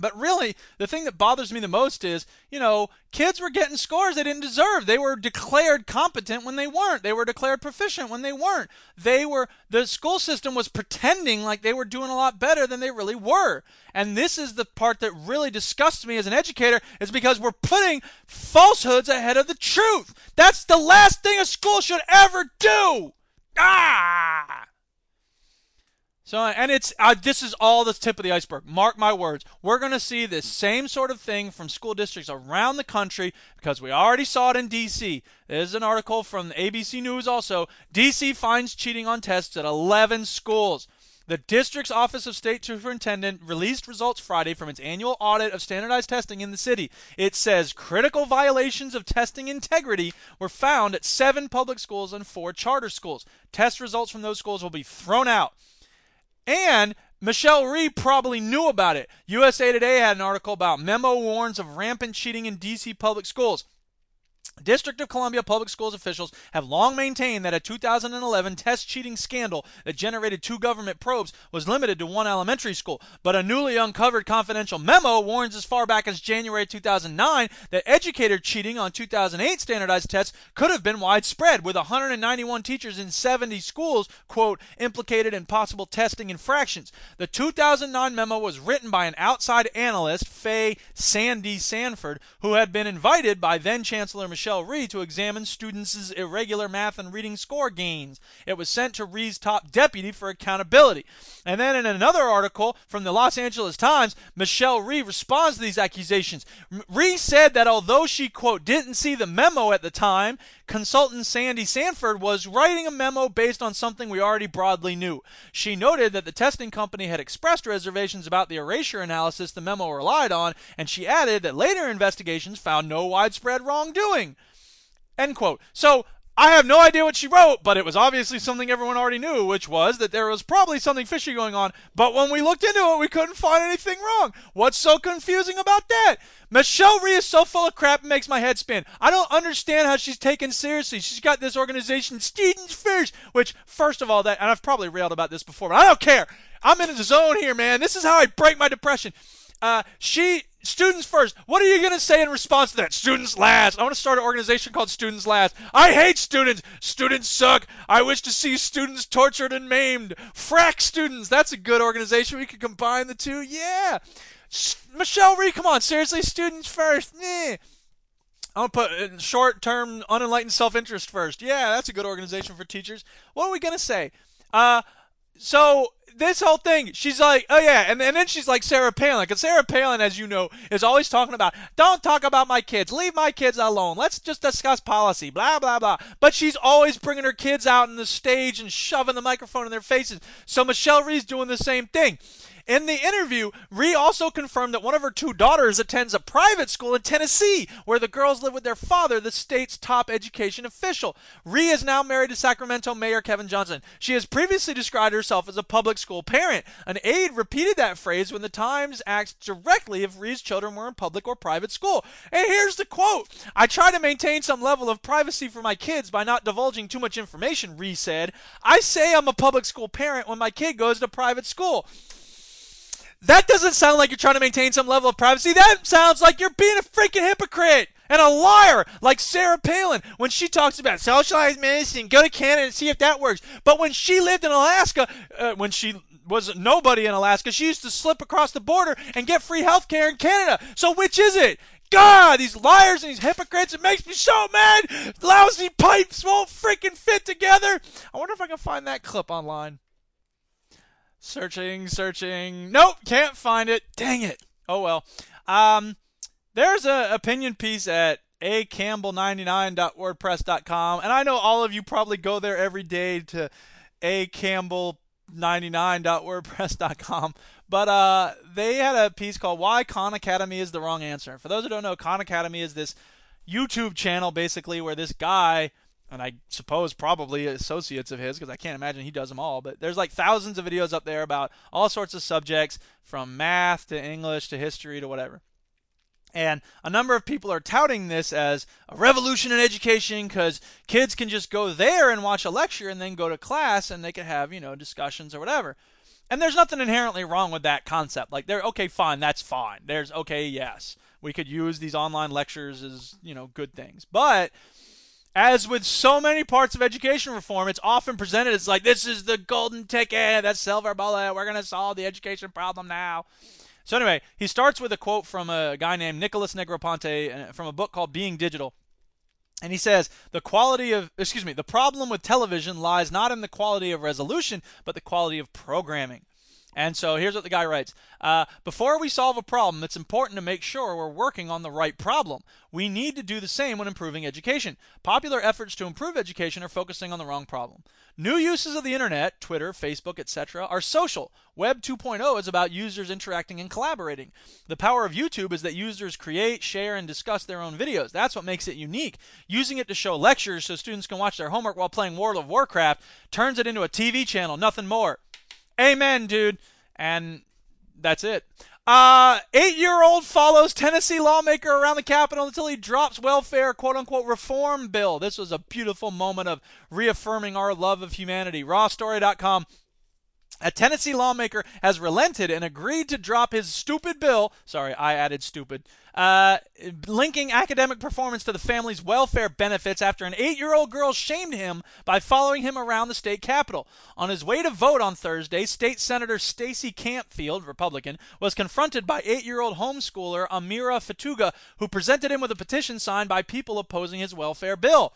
S4: But really, the thing that bothers me the most is, you know, kids were getting scores they didn't deserve. They were declared competent when they weren't. They were declared proficient when they weren't. They were, the school system was pretending like they were doing a lot better than they really were. And this is the part that really disgusts me as an educator, is because we're putting falsehoods ahead of the truth. That's the last thing a school should ever do. Ah! So, and it's uh, this is all the tip of the iceberg. Mark my words. We're going to see this same sort of thing from school districts around the country because we already saw it in D.C. There's an article from ABC News also. D.C. finds cheating on tests at 11 schools. The district's Office of State Superintendent released results Friday from its annual audit of standardized testing in the city. It says critical violations of testing integrity were found at seven public schools and four charter schools. Test results from those schools will be thrown out. And Michelle Rhee probably knew about it. USA Today had an article about memo warns of rampant cheating in D.C. public schools. District of Columbia Public Schools officials have long maintained that a 2011 test cheating scandal that generated two government probes was limited to one elementary school, but a newly uncovered confidential memo warns as far back as January 2009 that educator cheating on 2008 standardized tests could have been widespread, with 191 teachers in 70 schools, quote, implicated in possible testing infractions. The 2009 memo was written by an outside analyst, Faye Sandy Sanford, who had been invited by then Chancellor Michelle Rhee to examine students' irregular math and reading score gains. It was sent to Rhee's top deputy for accountability. And then in another article from the Los Angeles Times, Michelle Rhee responds to these accusations. Rhee said that although she, quote, didn't see the memo at the time, consultant Sandy Sanford was writing a memo based on something we already broadly knew. She noted that the testing company had expressed reservations about the erasure analysis the memo relied on, and she added that later investigations found no widespread wrongdoing. End quote. So I have no idea what she wrote, but it was obviously something everyone already knew, which was that there was probably something fishy going on. But when we looked into it, we couldn't find anything wrong. What's so confusing about that? Michelle Rhee is so full of crap it makes my head spin. I don't understand how she's taken seriously. She's got this organization, Students First, which, first of all, that, and I've probably railed about this before, but I don't care. I'm in the zone here, man. This is how I break my depression. Uh, she students first. What are you going to say in response to that? Students last. I want to start an organization called Students Last. I hate students. Students suck. I wish to see students tortured and maimed. Frack students. That's a good organization. We could combine the two. Yeah. Michelle Rhee, come on. Seriously, students first. Eh. I'm gonna put short-term, unenlightened self-interest first. Yeah, that's a good organization for teachers. What are we gonna say? Uh, so this whole thing, she's like, oh yeah, and, and then she's like Sarah Palin, because Sarah Palin, as you know, is always talking about, don't talk about my kids, leave my kids alone, let's just discuss policy, blah blah blah. But she's always bringing her kids out on the stage and shoving the microphone in their faces. So Michelle Rhee's doing the same thing. In the interview, Rhee also confirmed that one of her two daughters attends a private school in Tennessee, where the girls live with their father, the state's top education official. Rhee is now married to Sacramento Mayor Kevin Johnson. She has previously described herself as a public school parent. An aide repeated that phrase when the Times asked directly if Rhee's children were in public or private school. And here's the quote I try to maintain some level of privacy for my kids by not divulging too much information, Rhee said. I say I'm a public school parent when my kid goes to private school. That doesn't sound like you're trying to maintain some level of privacy. That sounds like you're being a freaking hypocrite and a liar, like Sarah Palin when she talks about socialized medicine. Go to Canada and see if that works. But when she lived in Alaska, uh, when she was nobody in Alaska, she used to slip across the border and get free health care in Canada. So which is it? God, these liars and these hypocrites, it makes me so mad. Lousy pipes won't freaking fit together. I wonder if I can find that clip online. Searching, searching. Nope, can't find it. Dang it. Oh well. Um, there's a opinion piece at acampbell99.wordpress.com, and I know all of you probably go there every day to acampbell99.wordpress.com. But uh, they had a piece called "Why Khan Academy is the Wrong Answer." For those who don't know, Khan Academy is this YouTube channel basically where this guy and I suppose probably associates of his because I can't imagine he does them all. But there's like thousands of videos up there about all sorts of subjects from math to English to history to whatever. And a number of people are touting this as a revolution in education because kids can just go there and watch a lecture and then go to class and they can have, you know, discussions or whatever. And there's nothing inherently wrong with that concept. Like, they're okay, fine, that's fine. There's okay, yes, we could use these online lectures as you know good things, but as with so many parts of education reform, it's often presented as like this is the golden ticket, that silver bullet. We're to solve the education problem now. So anyway, he starts with a quote from a guy named Nicholas Negroponte uh, from a book called Being Digital. And he says, the quality of, excuse me, the problem with television lies not in the quality of resolution, but the quality of programming. And so here's what the guy writes uh, Before we solve a problem, it's important to make sure we're working on the right problem. We need to do the same when improving education. Popular efforts to improve education are focusing on the wrong problem. New uses of the internet, Twitter, Facebook, etc., are social. Web 2.0 is about users interacting and collaborating. The power of YouTube is that users create, share, and discuss their own videos. That's what makes it unique. Using it to show lectures so students can watch their homework while playing World of Warcraft turns it into a TV channel, nothing more. Amen, dude. And that's it. Uh, eight year old follows Tennessee lawmaker around the Capitol until he drops welfare quote unquote reform bill. This was a beautiful moment of reaffirming our love of humanity. Rawstory.com a Tennessee lawmaker has relented and agreed to drop his stupid bill. Sorry, I added stupid. Uh, linking academic performance to the family's welfare benefits after an eight year old girl shamed him by following him around the state capitol. On his way to vote on Thursday, State Senator Stacey Campfield, Republican, was confronted by eight year old homeschooler Amira Fatuga, who presented him with a petition signed by people opposing his welfare bill.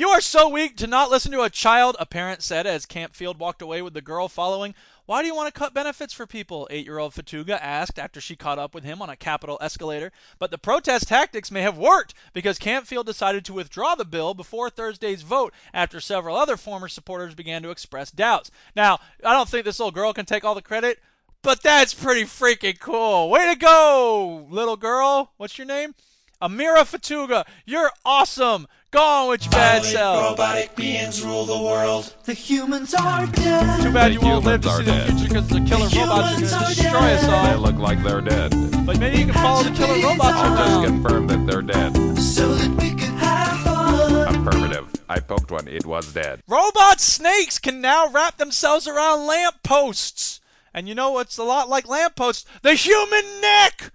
S4: You are so weak to not listen to a child, a parent said as Campfield walked away with the girl following. Why do you want to cut benefits for people? Eight year old Fatuga asked after she caught up with him on a Capitol escalator. But the protest tactics may have worked because Campfield decided to withdraw the bill before Thursday's vote after several other former supporters began to express doubts. Now, I don't think this little girl can take all the credit, but that's pretty freaking cool. Way to go, little girl. What's your name? Amira Fatuga, you're awesome. Go on with your bad self.
S13: Robotic beings rule the world. The humans are dead.
S4: Too bad you
S14: The
S4: won't live to
S14: humans
S4: see
S14: are
S4: the
S14: dead.
S4: future because the killer
S13: The
S4: robots are
S13: humans
S4: going
S13: are
S4: to destroy us
S14: They
S4: all.
S14: look like they're dead.
S4: But maybe you can follow the killer robots
S14: I'll just
S4: around.
S14: confirm that they're dead.
S13: So that we can have fun.
S14: Affirmative. I poked one. It was dead.
S4: Robot snakes can now wrap themselves around lampposts. And you know what's a lot like lampposts? The human neck!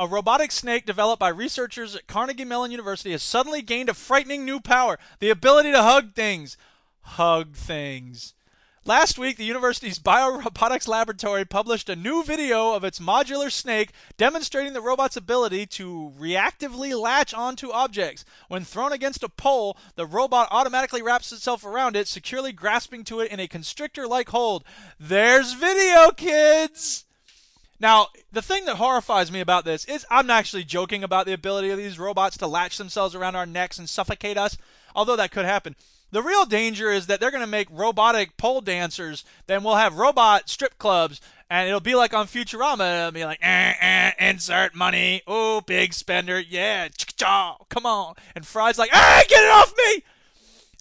S4: A robotic snake developed by researchers at Carnegie Mellon University has suddenly gained a frightening new power the ability to hug things. Hug things. Last week, the university's biorobotics laboratory published a new video of its modular snake demonstrating the robot's ability to reactively latch onto objects. When thrown against a pole, the robot automatically wraps itself around it, securely grasping to it in a constrictor like hold. There's video, kids! Now, the thing that horrifies me about this is I'm actually joking about the ability of these robots to latch themselves around our necks and suffocate us, although that could happen. The real danger is that they're going to make robotic pole dancers, then we'll have robot strip clubs, and it'll be like on Futurama. It'll be like, eh, eh, insert money. Oh, big spender. Yeah, cha come on. And Fry's like, ah, get it off me!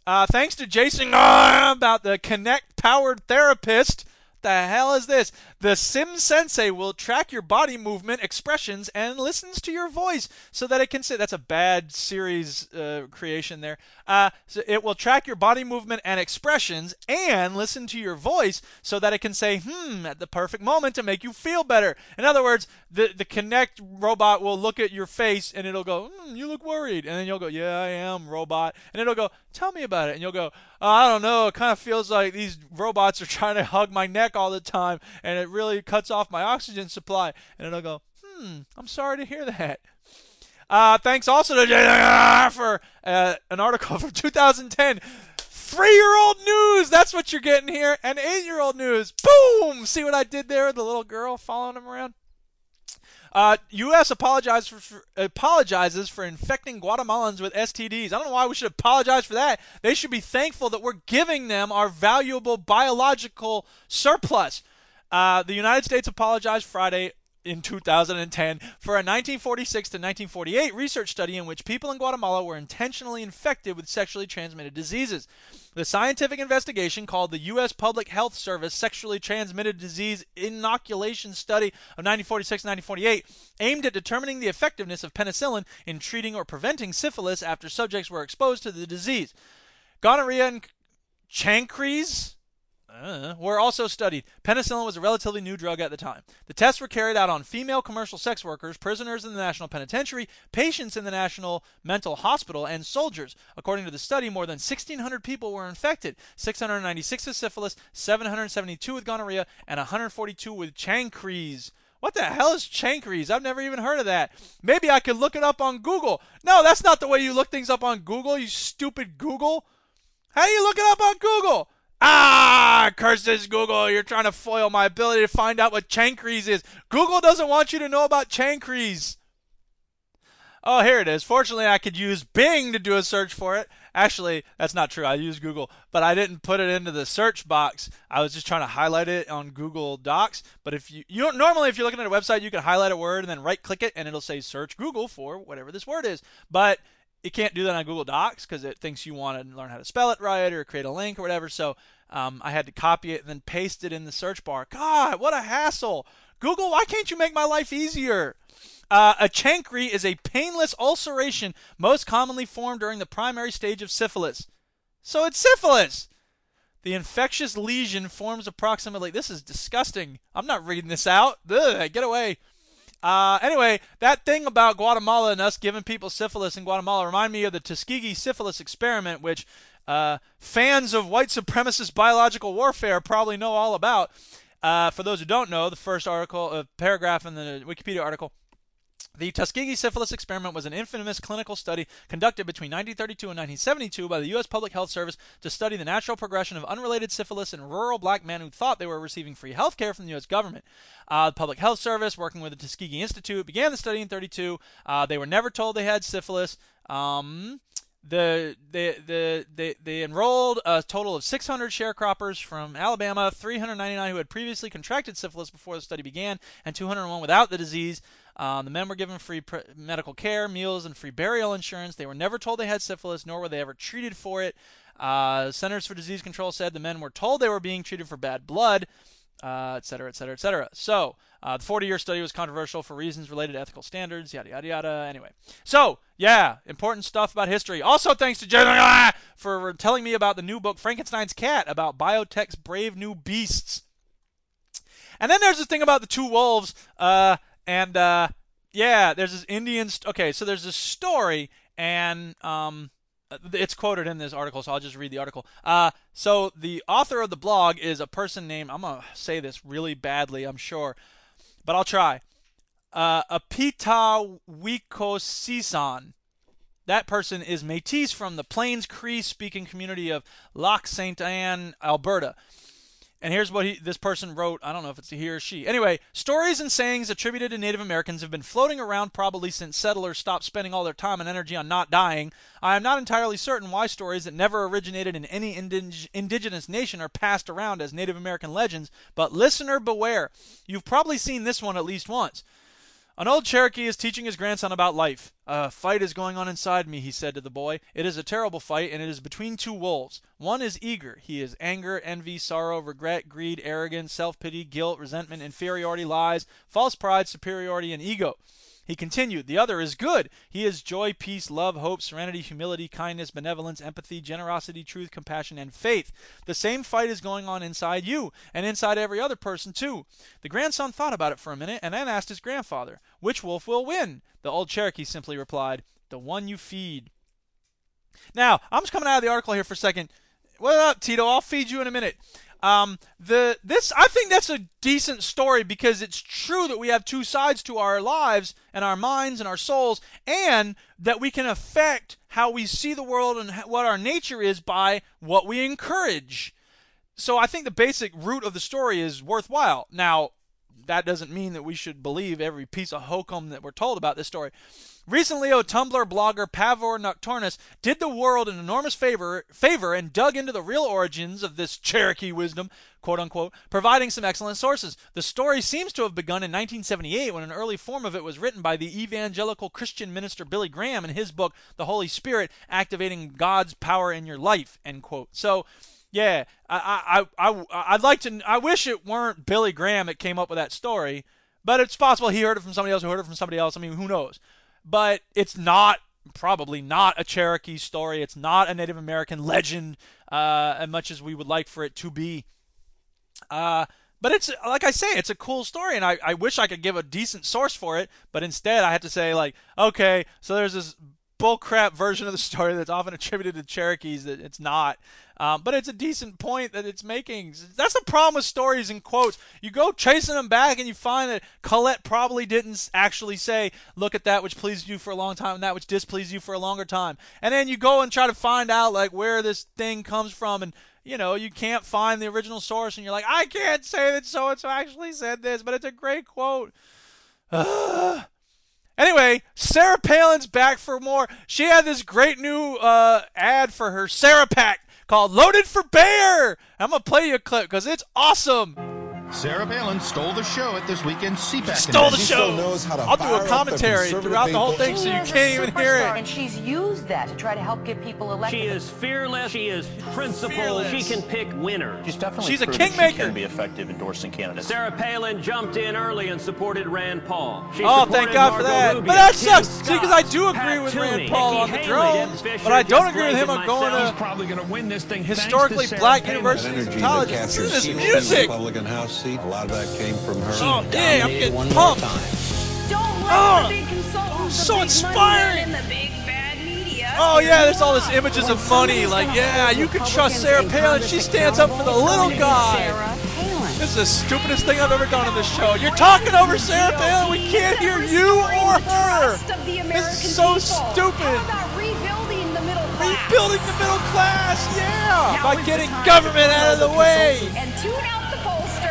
S4: Uh, thanks to Jason uh, about the Kinect powered therapist. The hell is this? The SimSensei will track your body movement, expressions, and listens to your voice so that it can say that's a bad series uh, creation there. Uh, so it will track your body movement and expressions and listen to your voice so that it can say hmm at the perfect moment to make you feel better. In other words, the the Kinect robot will look at your face and it'll go, hmm, you look worried, and then you'll go, yeah, I am, robot, and it'll go, tell me about it, and you'll go, oh, I don't know, it kind of feels like these robots are trying to hug my neck all the time, and it really cuts off my oxygen supply, and it'll go, hmm, I'm sorry to hear that. Uh, thanks also to JR for uh, an article *laughs* from 2010. Three year old news, that's what you're getting here. And eight year old news. Boom! See what I did there? The little girl following him around. Uh, U.S. apologizes for, for, apologizes for infecting Guatemalans with STDs. I don't know why we should apologize for that. They should be thankful that we're giving them our valuable biological surplus. Uh, the United States apologized Friday in 2010 for a 1946 to 1948 research study in which people in Guatemala were intentionally infected with sexually transmitted diseases. The scientific investigation, called the U.S. Public Health Service Sexually Transmitted Disease Inoculation Study of 1946 1948, aimed at determining the effectiveness of penicillin in treating or preventing syphilis after subjects were exposed to the disease. Gonorrhea and chancres uh, were also studied. Penicillin was a relatively new drug at the time. The tests were carried out on female commercial sex workers, prisoners in the National Penitentiary, patients in the National Mental Hospital, and soldiers. According to the study, more than 1,600 people were infected 696 with syphilis, 772 with gonorrhea, and 142 with chancres. What the hell is chancres? I've never even heard of that. Maybe I could look it up on Google. No, that's not the way you look things up on Google, you stupid Google. How do you look it up on Google? Ah, curses Google. You're trying to foil my ability to find out what chancres is. Google doesn't want you to know about chancres. Oh, here it is. Fortunately, I could use Bing to do a search for it. Actually, that's not true. I used Google, but I didn't put it into the search box. I was just trying to highlight it on Google Docs. But if you, you don't, normally if you're looking at a website, you can highlight a word and then right click it and it'll say search Google for whatever this word is. But you can't do that on Google Docs because it thinks you want to learn how to spell it right or create a link or whatever. So um, I had to copy it and then paste it in the search bar. God, what a hassle! Google, why can't you make my life easier? Uh, a chancre is a painless ulceration most commonly formed during the primary stage of syphilis. So it's syphilis. The infectious lesion forms approximately. This is disgusting. I'm not reading this out. Ugh, get away. Uh, anyway, that thing about Guatemala and us giving people syphilis in Guatemala remind me of the Tuskegee syphilis experiment, which uh, fans of white supremacist biological warfare probably know all about. Uh, for those who don't know, the first article, uh, paragraph in the Wikipedia article the Tuskegee syphilis experiment was an infamous clinical study conducted between 1932 and 1972 by the U.S. Public Health Service to study the natural progression of unrelated syphilis in rural black men who thought they were receiving free health care from the U.S. government. Uh, the Public Health Service, working with the Tuskegee Institute, began the study in 32. Uh, they were never told they had syphilis. Um, the they, the, they, they enrolled a total of 600 sharecroppers from Alabama, 399 who had previously contracted syphilis before the study began, and 201 without the disease. Um, the men were given free pre- medical care, meals, and free burial insurance. They were never told they had syphilis, nor were they ever treated for it. Uh, Centers for Disease Control said the men were told they were being treated for bad blood, uh, et cetera, et cetera, et cetera. So, uh, the 40 year study was controversial for reasons related to ethical standards, yada, yada, yada. Anyway, so, yeah, important stuff about history. Also, thanks to Jen for telling me about the new book, Frankenstein's Cat, about biotech's brave new beasts. And then there's this thing about the two wolves, uh, and uh, yeah, there's this Indian. St- okay, so there's this story, and um, it's quoted in this article, so I'll just read the article. Uh, so the author of the blog is a person named. I'm gonna say this really badly, I'm sure, but I'll try. Uh, Apita Wikosisan. That person is Métis from the Plains Cree speaking community of Lac Sainte Anne, Alberta. And here's what he, this person wrote. I don't know if it's he or she. Anyway, stories and sayings attributed to Native Americans have been floating around probably since settlers stopped spending all their time and energy on not dying. I am not entirely certain why stories that never originated in any indig- indigenous nation are passed around as Native American legends, but listener beware. You've probably seen this one at least once. An old Cherokee is teaching his grandson about life. A fight is going on inside me, he said to the boy. It is a terrible fight, and it is between two wolves. One is eager. He is anger, envy, sorrow, regret, greed, arrogance, self pity, guilt, resentment, inferiority, lies, false pride, superiority, and ego. He continued, The other is good. He is joy, peace, love, hope, serenity, humility, kindness, benevolence, empathy, generosity, truth, compassion, and faith. The same fight is going on inside you, and inside every other person, too. The grandson thought about it for a minute, and then asked his grandfather, Which wolf will win? The old Cherokee simply replied, The one you feed. Now, I'm just coming out of the article here for a second. What up, Tito? I'll feed you in a minute. Um, the this I think that's a decent story because it's true that we have two sides to our lives and our minds and our souls, and that we can affect how we see the world and what our nature is by what we encourage. So I think the basic root of the story is worthwhile. Now, that doesn't mean that we should believe every piece of hokum that we're told about this story. Recently, a Tumblr blogger Pavor Nocturnus did the world an enormous favor, favor and dug into the real origins of this Cherokee wisdom, quote unquote, providing some excellent sources. The story seems to have begun in 1978 when an early form of it was written by the evangelical Christian minister Billy Graham in his book, The Holy Spirit Activating God's Power in Your Life, end quote. So, yeah, I, I, I, I'd like to. I wish it weren't Billy Graham that came up with that story, but it's possible he heard it from somebody else who heard it from somebody else. I mean, who knows? But it's not probably not a Cherokee story. It's not a Native American legend, uh, as much as we would like for it to be. Uh, but it's like I say, it's a cool story, and I, I wish I could give a decent source for it, but instead I have to say like, okay, so there's this bullcrap version of the story that's often attributed to Cherokees that it's not. Um, but it's a decent point that it's making. That's the problem with stories and quotes. You go chasing them back and you find that Colette probably didn't actually say, look at that which pleased you for a long time and that which displeased you for a longer time. And then you go and try to find out like where this thing comes from and you know, you can't find the original source and you're like, I can't say that so and so actually said this, but it's a great quote. *sighs* Anyway, Sarah Palin's back for more. She had this great new uh, ad for her SarahPAC called Loaded for Bear. I'm going to play you a clip because it's awesome.
S15: Sarah Palin stole the show at this weekend's CPAC
S4: Stole the
S15: convention.
S4: show. I'll do a commentary throughout the whole thing so you can't even hear it.
S16: And she's used that to try to help get people elected.
S17: She is fearless. She is principled. She can pick winners.
S18: She's definitely
S4: She's a
S18: proven
S4: kingmaker.
S18: She can be effective endorsing candidates.
S17: Sarah Palin jumped in early and supported Rand Paul. She
S4: Oh, thank God for that.
S17: Rubio,
S4: But that
S17: Tim
S4: sucks.
S17: Scott,
S4: See, because I do agree
S17: Pat
S4: with
S17: Toomey,
S4: Rand Paul
S17: Nikki
S4: on the
S17: Haley,
S4: drones,
S17: Deb Fischer,
S4: but I don't agree with him on going
S17: myself.
S4: to
S15: probably going to win this thing.
S4: historically black universities and colleges. Listen to this music.
S19: Republican House seat. A lot of that came from her.
S4: Oh, yeah, I'm getting
S19: one
S4: pumped.
S20: Don't
S4: Oh,
S20: the big consultants,
S4: so
S20: the big
S4: inspiring.
S20: money men, the big bad media.
S4: Oh yeah, there's all these images of money. Like, yeah, you can trust Sarah Palin. She stands up for the little guy. This is the stupidest thing I've ever done on this show. You're talking over Sarah Palin. We can't hear you or her.
S20: Of the American
S4: This is so
S20: people.
S4: stupid.
S20: How about rebuilding the middle class?
S4: Rebuilding the middle class, yeah,
S20: Now
S4: by getting government out of the
S20: build
S4: way.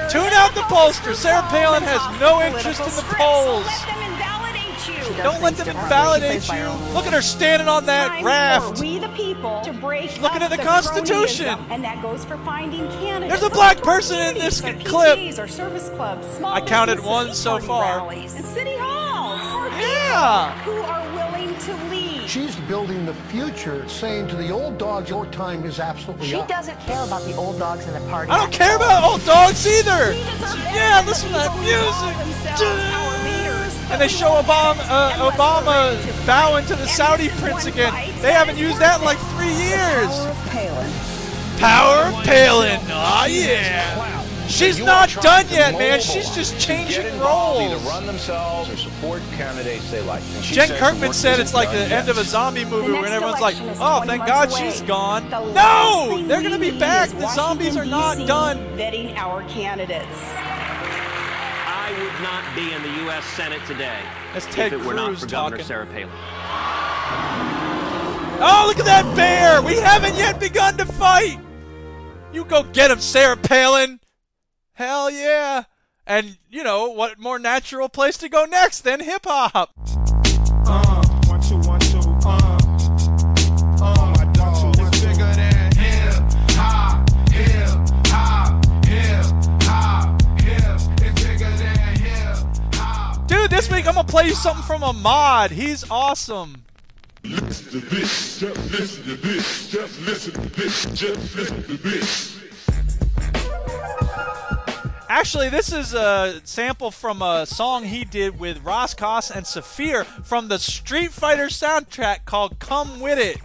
S20: Consultants And tune out the pollsters.
S4: Tune out the pollster. Sarah Palin has no interest in the polls.
S20: Let them invalidate you.
S4: Don't let them invalidate you. Look at her standing on that
S20: Time
S4: raft.
S20: We the people to break
S4: Looking at the Constitution.
S20: and that goes for finding candidates.
S4: There's a black person in this
S20: Or
S4: clip.
S20: Or service clubs, small
S4: I counted one so far.
S20: and city halls.
S4: Yeah.
S20: who are willing to lead.
S21: She's building the future, saying to the old dogs, your time is absolutely
S16: She
S21: up.
S16: doesn't care about the old dogs in the party.
S4: I don't care about old dogs either. Yeah, listen to that music. And they show Obama, uh, Obama bowing to the Saudi prince again. They haven't used that in like three years. Power of Palin. Oh yeah. She's not done yet, man. She's just changing
S22: Either
S4: roles.
S22: run themselves or support candidates they like.
S4: Jen Kirkman said it's like the
S22: done
S4: end of a zombie movie when
S20: next
S4: everyone's like, "Oh, thank God
S20: away.
S4: she's gone."
S20: The
S4: No, they're gonna be back. The zombies are not
S20: DC
S4: done.
S20: Vetting our candidates.
S17: I would not be in the U.S. Senate today
S4: That's
S17: if
S4: Ted
S17: it were not
S4: Cruz
S17: for Governor
S4: talking.
S17: Sarah Palin.
S4: Oh, look at that bear! We haven't yet begun to fight! You go get him, Sarah Palin! Hell yeah! And, you know, what more natural place to go next than hip hop?
S2: Uh, one, two, one, two, uh. Uh, my dog is bigger than hip hop, hip hop, hip hop, hip. It's bigger than hip hop.
S4: Dude, this week I'm gonna play you something from Ahmad. He's awesome.
S2: Listen to this, just listen to this, just listen to this, just listen to this.
S4: Actually, this is a sample from a song he did with Ras Kass and Saafir from the Street Fighter soundtrack called Come With It.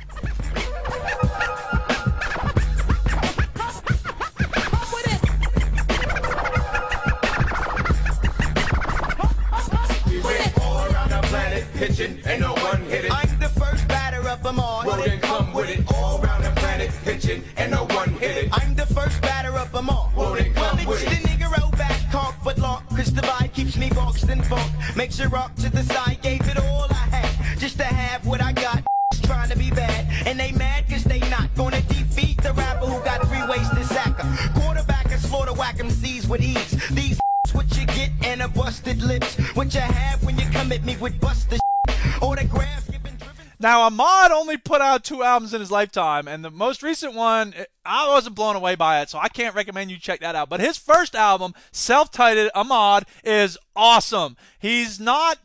S2: We went all around the planet, pitching, and no one hit it. I'm the first batter of them all. Well, then come with it. All around the planet, pitching, and no one hit it. I'm the first batter of them all. Well, then come with it. The vibe keeps me boxed and funk. Makes you rock to the side, gave it all I had. Just to have what I got. *laughs* Trying to be bad, and they mad cause they not gonna defeat the rapper who got three ways to sack 'em. Quarterback and slaughter whack 'em C's with ease. These *laughs* what you get and a busted lips. What you have when you come at me with busted.
S4: Now, Ahmad only put out two albums in his lifetime, and the most recent one, I wasn't blown away by it, so I can't recommend you check that out. But his first album, self titled Ahmad, is awesome. He's not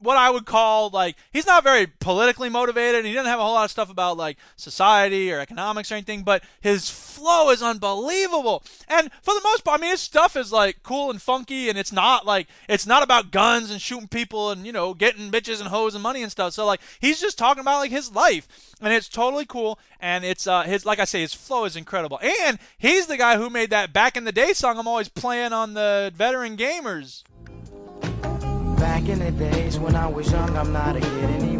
S4: what I would call like he's not very politically motivated. He doesn't have a whole lot of stuff about like society or economics or anything, but his flow is unbelievable. And for the most part, I mean his stuff is like cool and funky and it's not like it's not about guns and shooting people and you know getting bitches and hoes and money and stuff. So like he's just talking about like his life and it's totally cool and it's uh his like I say his flow is incredible. And he's the guy who made that back in the day song I'm always playing on the veteran gamers.
S23: Back in the days when I was young, I'm not a kid anymore.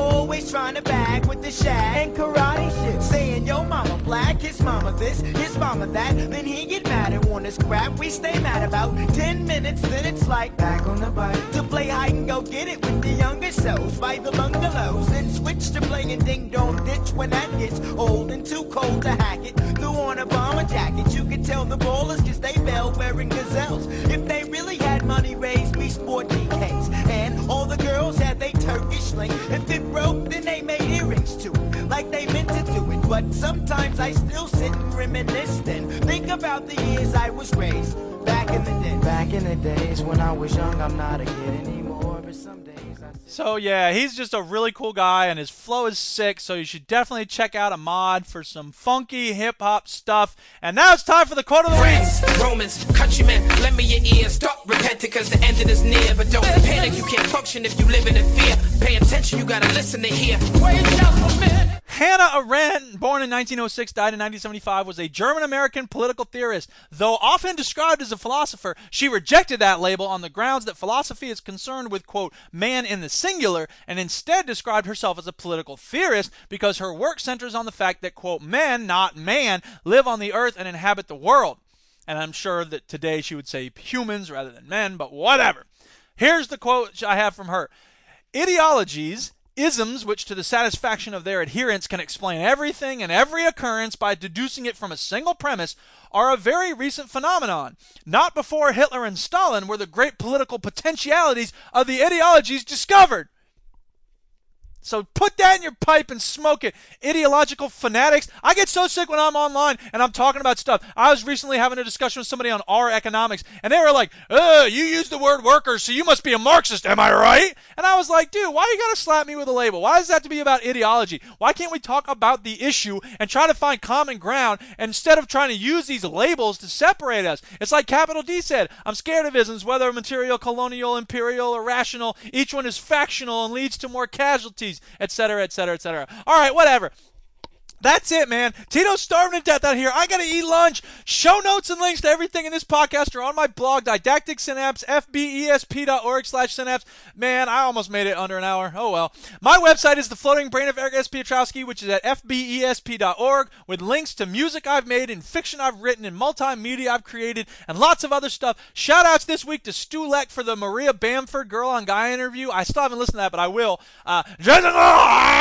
S24: always trying to bag with the shag and karate shit. Saying, yo, mama black, his mama this, his mama that. Then he get mad and want his crap. We stay mad about 10 minutes, then it's like back on the bike to play hide and go get it with the younger souls by the bungalows. Then switch to playing ding dong ditch when that gets old and too cold to hack it. Threw on a bomber jacket, you could tell the ballers cause they fell wearing gazelles. If they really had money raised, we sport girls had they Turkish sling. If it broke, then they made earrings to it, like they meant to do it. But sometimes I still sit and reminisce then. Think about the years I was raised back in the day.
S23: Back in the days when I was young, I'm not a kid anymore. But some days I
S4: So yeah, he's just a really cool guy, and his flow is sick. So you should definitely check out Ahmad for some funky hip hop stuff. And now it's time for the quote of the week.
S25: Romans, countrymen, lend me your ears. Stop repenting cause the ending is near. But don't panic, you can't function if you live in fear. Pay attention, you gotta listen to hear. Wait just a minute.
S4: Hannah Arendt, born in 1906, died in 1975, was a German American political theorist. Though often described as a philosopher, she rejected that label on the grounds that philosophy is concerned with, quote, man in the singular, and instead described herself as a political theorist because her work centers on the fact that, quote, men, not man, live on the earth and inhabit the world. And I'm sure that today she would say humans rather than men, but whatever. Here's the quote I have from her Ideologies isms which to the satisfaction of their adherents can explain everything and every occurrence by deducing it from a single premise are a very recent phenomenon. Not before Hitler and Stalin were the great political potentialities of the ideologies discovered. So put that in your pipe and smoke it. Ideological fanatics. I get so sick when I'm online and I'm talking about stuff. I was recently having a discussion with somebody on R economics, and they were like, uh, you use the word workers, so you must be a Marxist, am I right? And I was like, dude, why you gotta slap me with a label? Why does that have to be about ideology? Why can't we talk about the issue and try to find common ground instead of trying to use these labels to separate us? It's like Capital D said, I'm scared of isms, whether material, colonial, imperial, or rational. Each one is factional and leads to more casualties etc., etc., etc. All right, whatever. That's it, man. Tito's starving to death out here. I gotta eat lunch. Show notes and links to everything in this podcast are on my blog, Didactic Synapse, fbesp.org slash synapse. Man, I almost made it under an hour. Oh well. My website is the floating brain of Eric S. Piotrowski, which is at fbesp.org, with links to music I've made and fiction I've written and multimedia I've created and lots of other stuff. Shout outs this week to Stu Leck for the Maria Bamford Girl on Guy interview. I still haven't listened to that, but I will. Uh,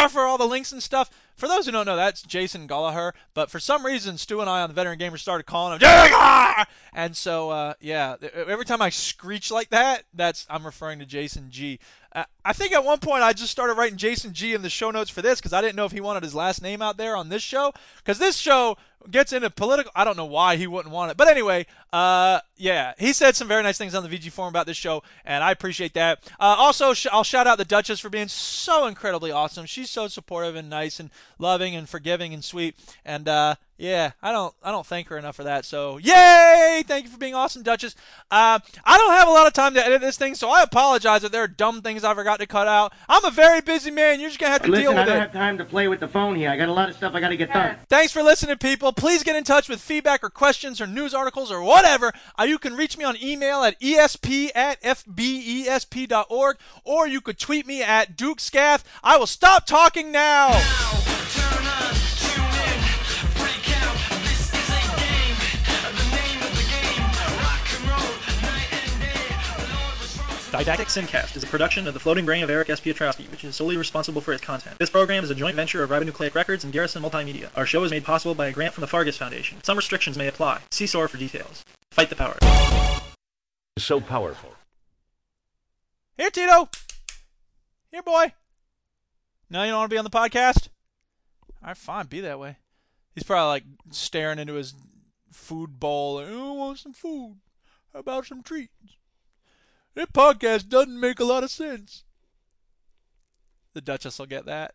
S4: for all the links and stuff. For those who don't know, that's Jason Gallagher. But for some reason, Stu and I on the Veteran Gamer started calling him Jason. And so, uh, yeah, every time I screech like that, that's I'm referring to Jason G. Uh, I think at one point I just started writing Jason G in the show notes for this because I didn't know if he wanted his last name out there on this show. Because this show gets into political. I don't know why he wouldn't want it, but anyway, uh, yeah, he said some very nice things on the VG forum about this show, and I appreciate that. Uh, also, sh- I'll shout out the Duchess for being so incredibly awesome. She's so supportive and nice and loving and forgiving and sweet, and uh, yeah, I don't I don't thank her enough for that. So yay! Thank you for being awesome, Duchess. Uh, I don't have a lot of time to edit this thing, so I apologize if there are dumb things I forgot to cut out. I'm a very busy man. You're just gonna have to
S26: Listen,
S4: deal with it.
S26: I don't
S4: it.
S26: have time to play with the phone here. I got a lot of stuff I got to get done.
S4: Thanks for listening, people. Please get in touch with feedback or questions or news articles or whatever. Uh, you can reach me on email at esp at fbesp.org or you could tweet me at Duke Scath. I will stop talking now.
S27: Didactic Syncast is a production of the floating brain of Eric S. Piotrowski, which is solely responsible for its content. This program is a joint venture of Ribonucleic Records and Garrison Multimedia. Our show is made possible by a grant from the Fargus Foundation. Some restrictions may apply. See SOAR for details. Fight the power.
S28: So powerful.
S4: Here, Tito. Here, boy. No, you don't want to be on the podcast? All right, fine. Be that way. He's probably like staring into his food bowl. Like, oh, I want some food. How about some treats? This podcast doesn't make a lot of sense. The Duchess will get that.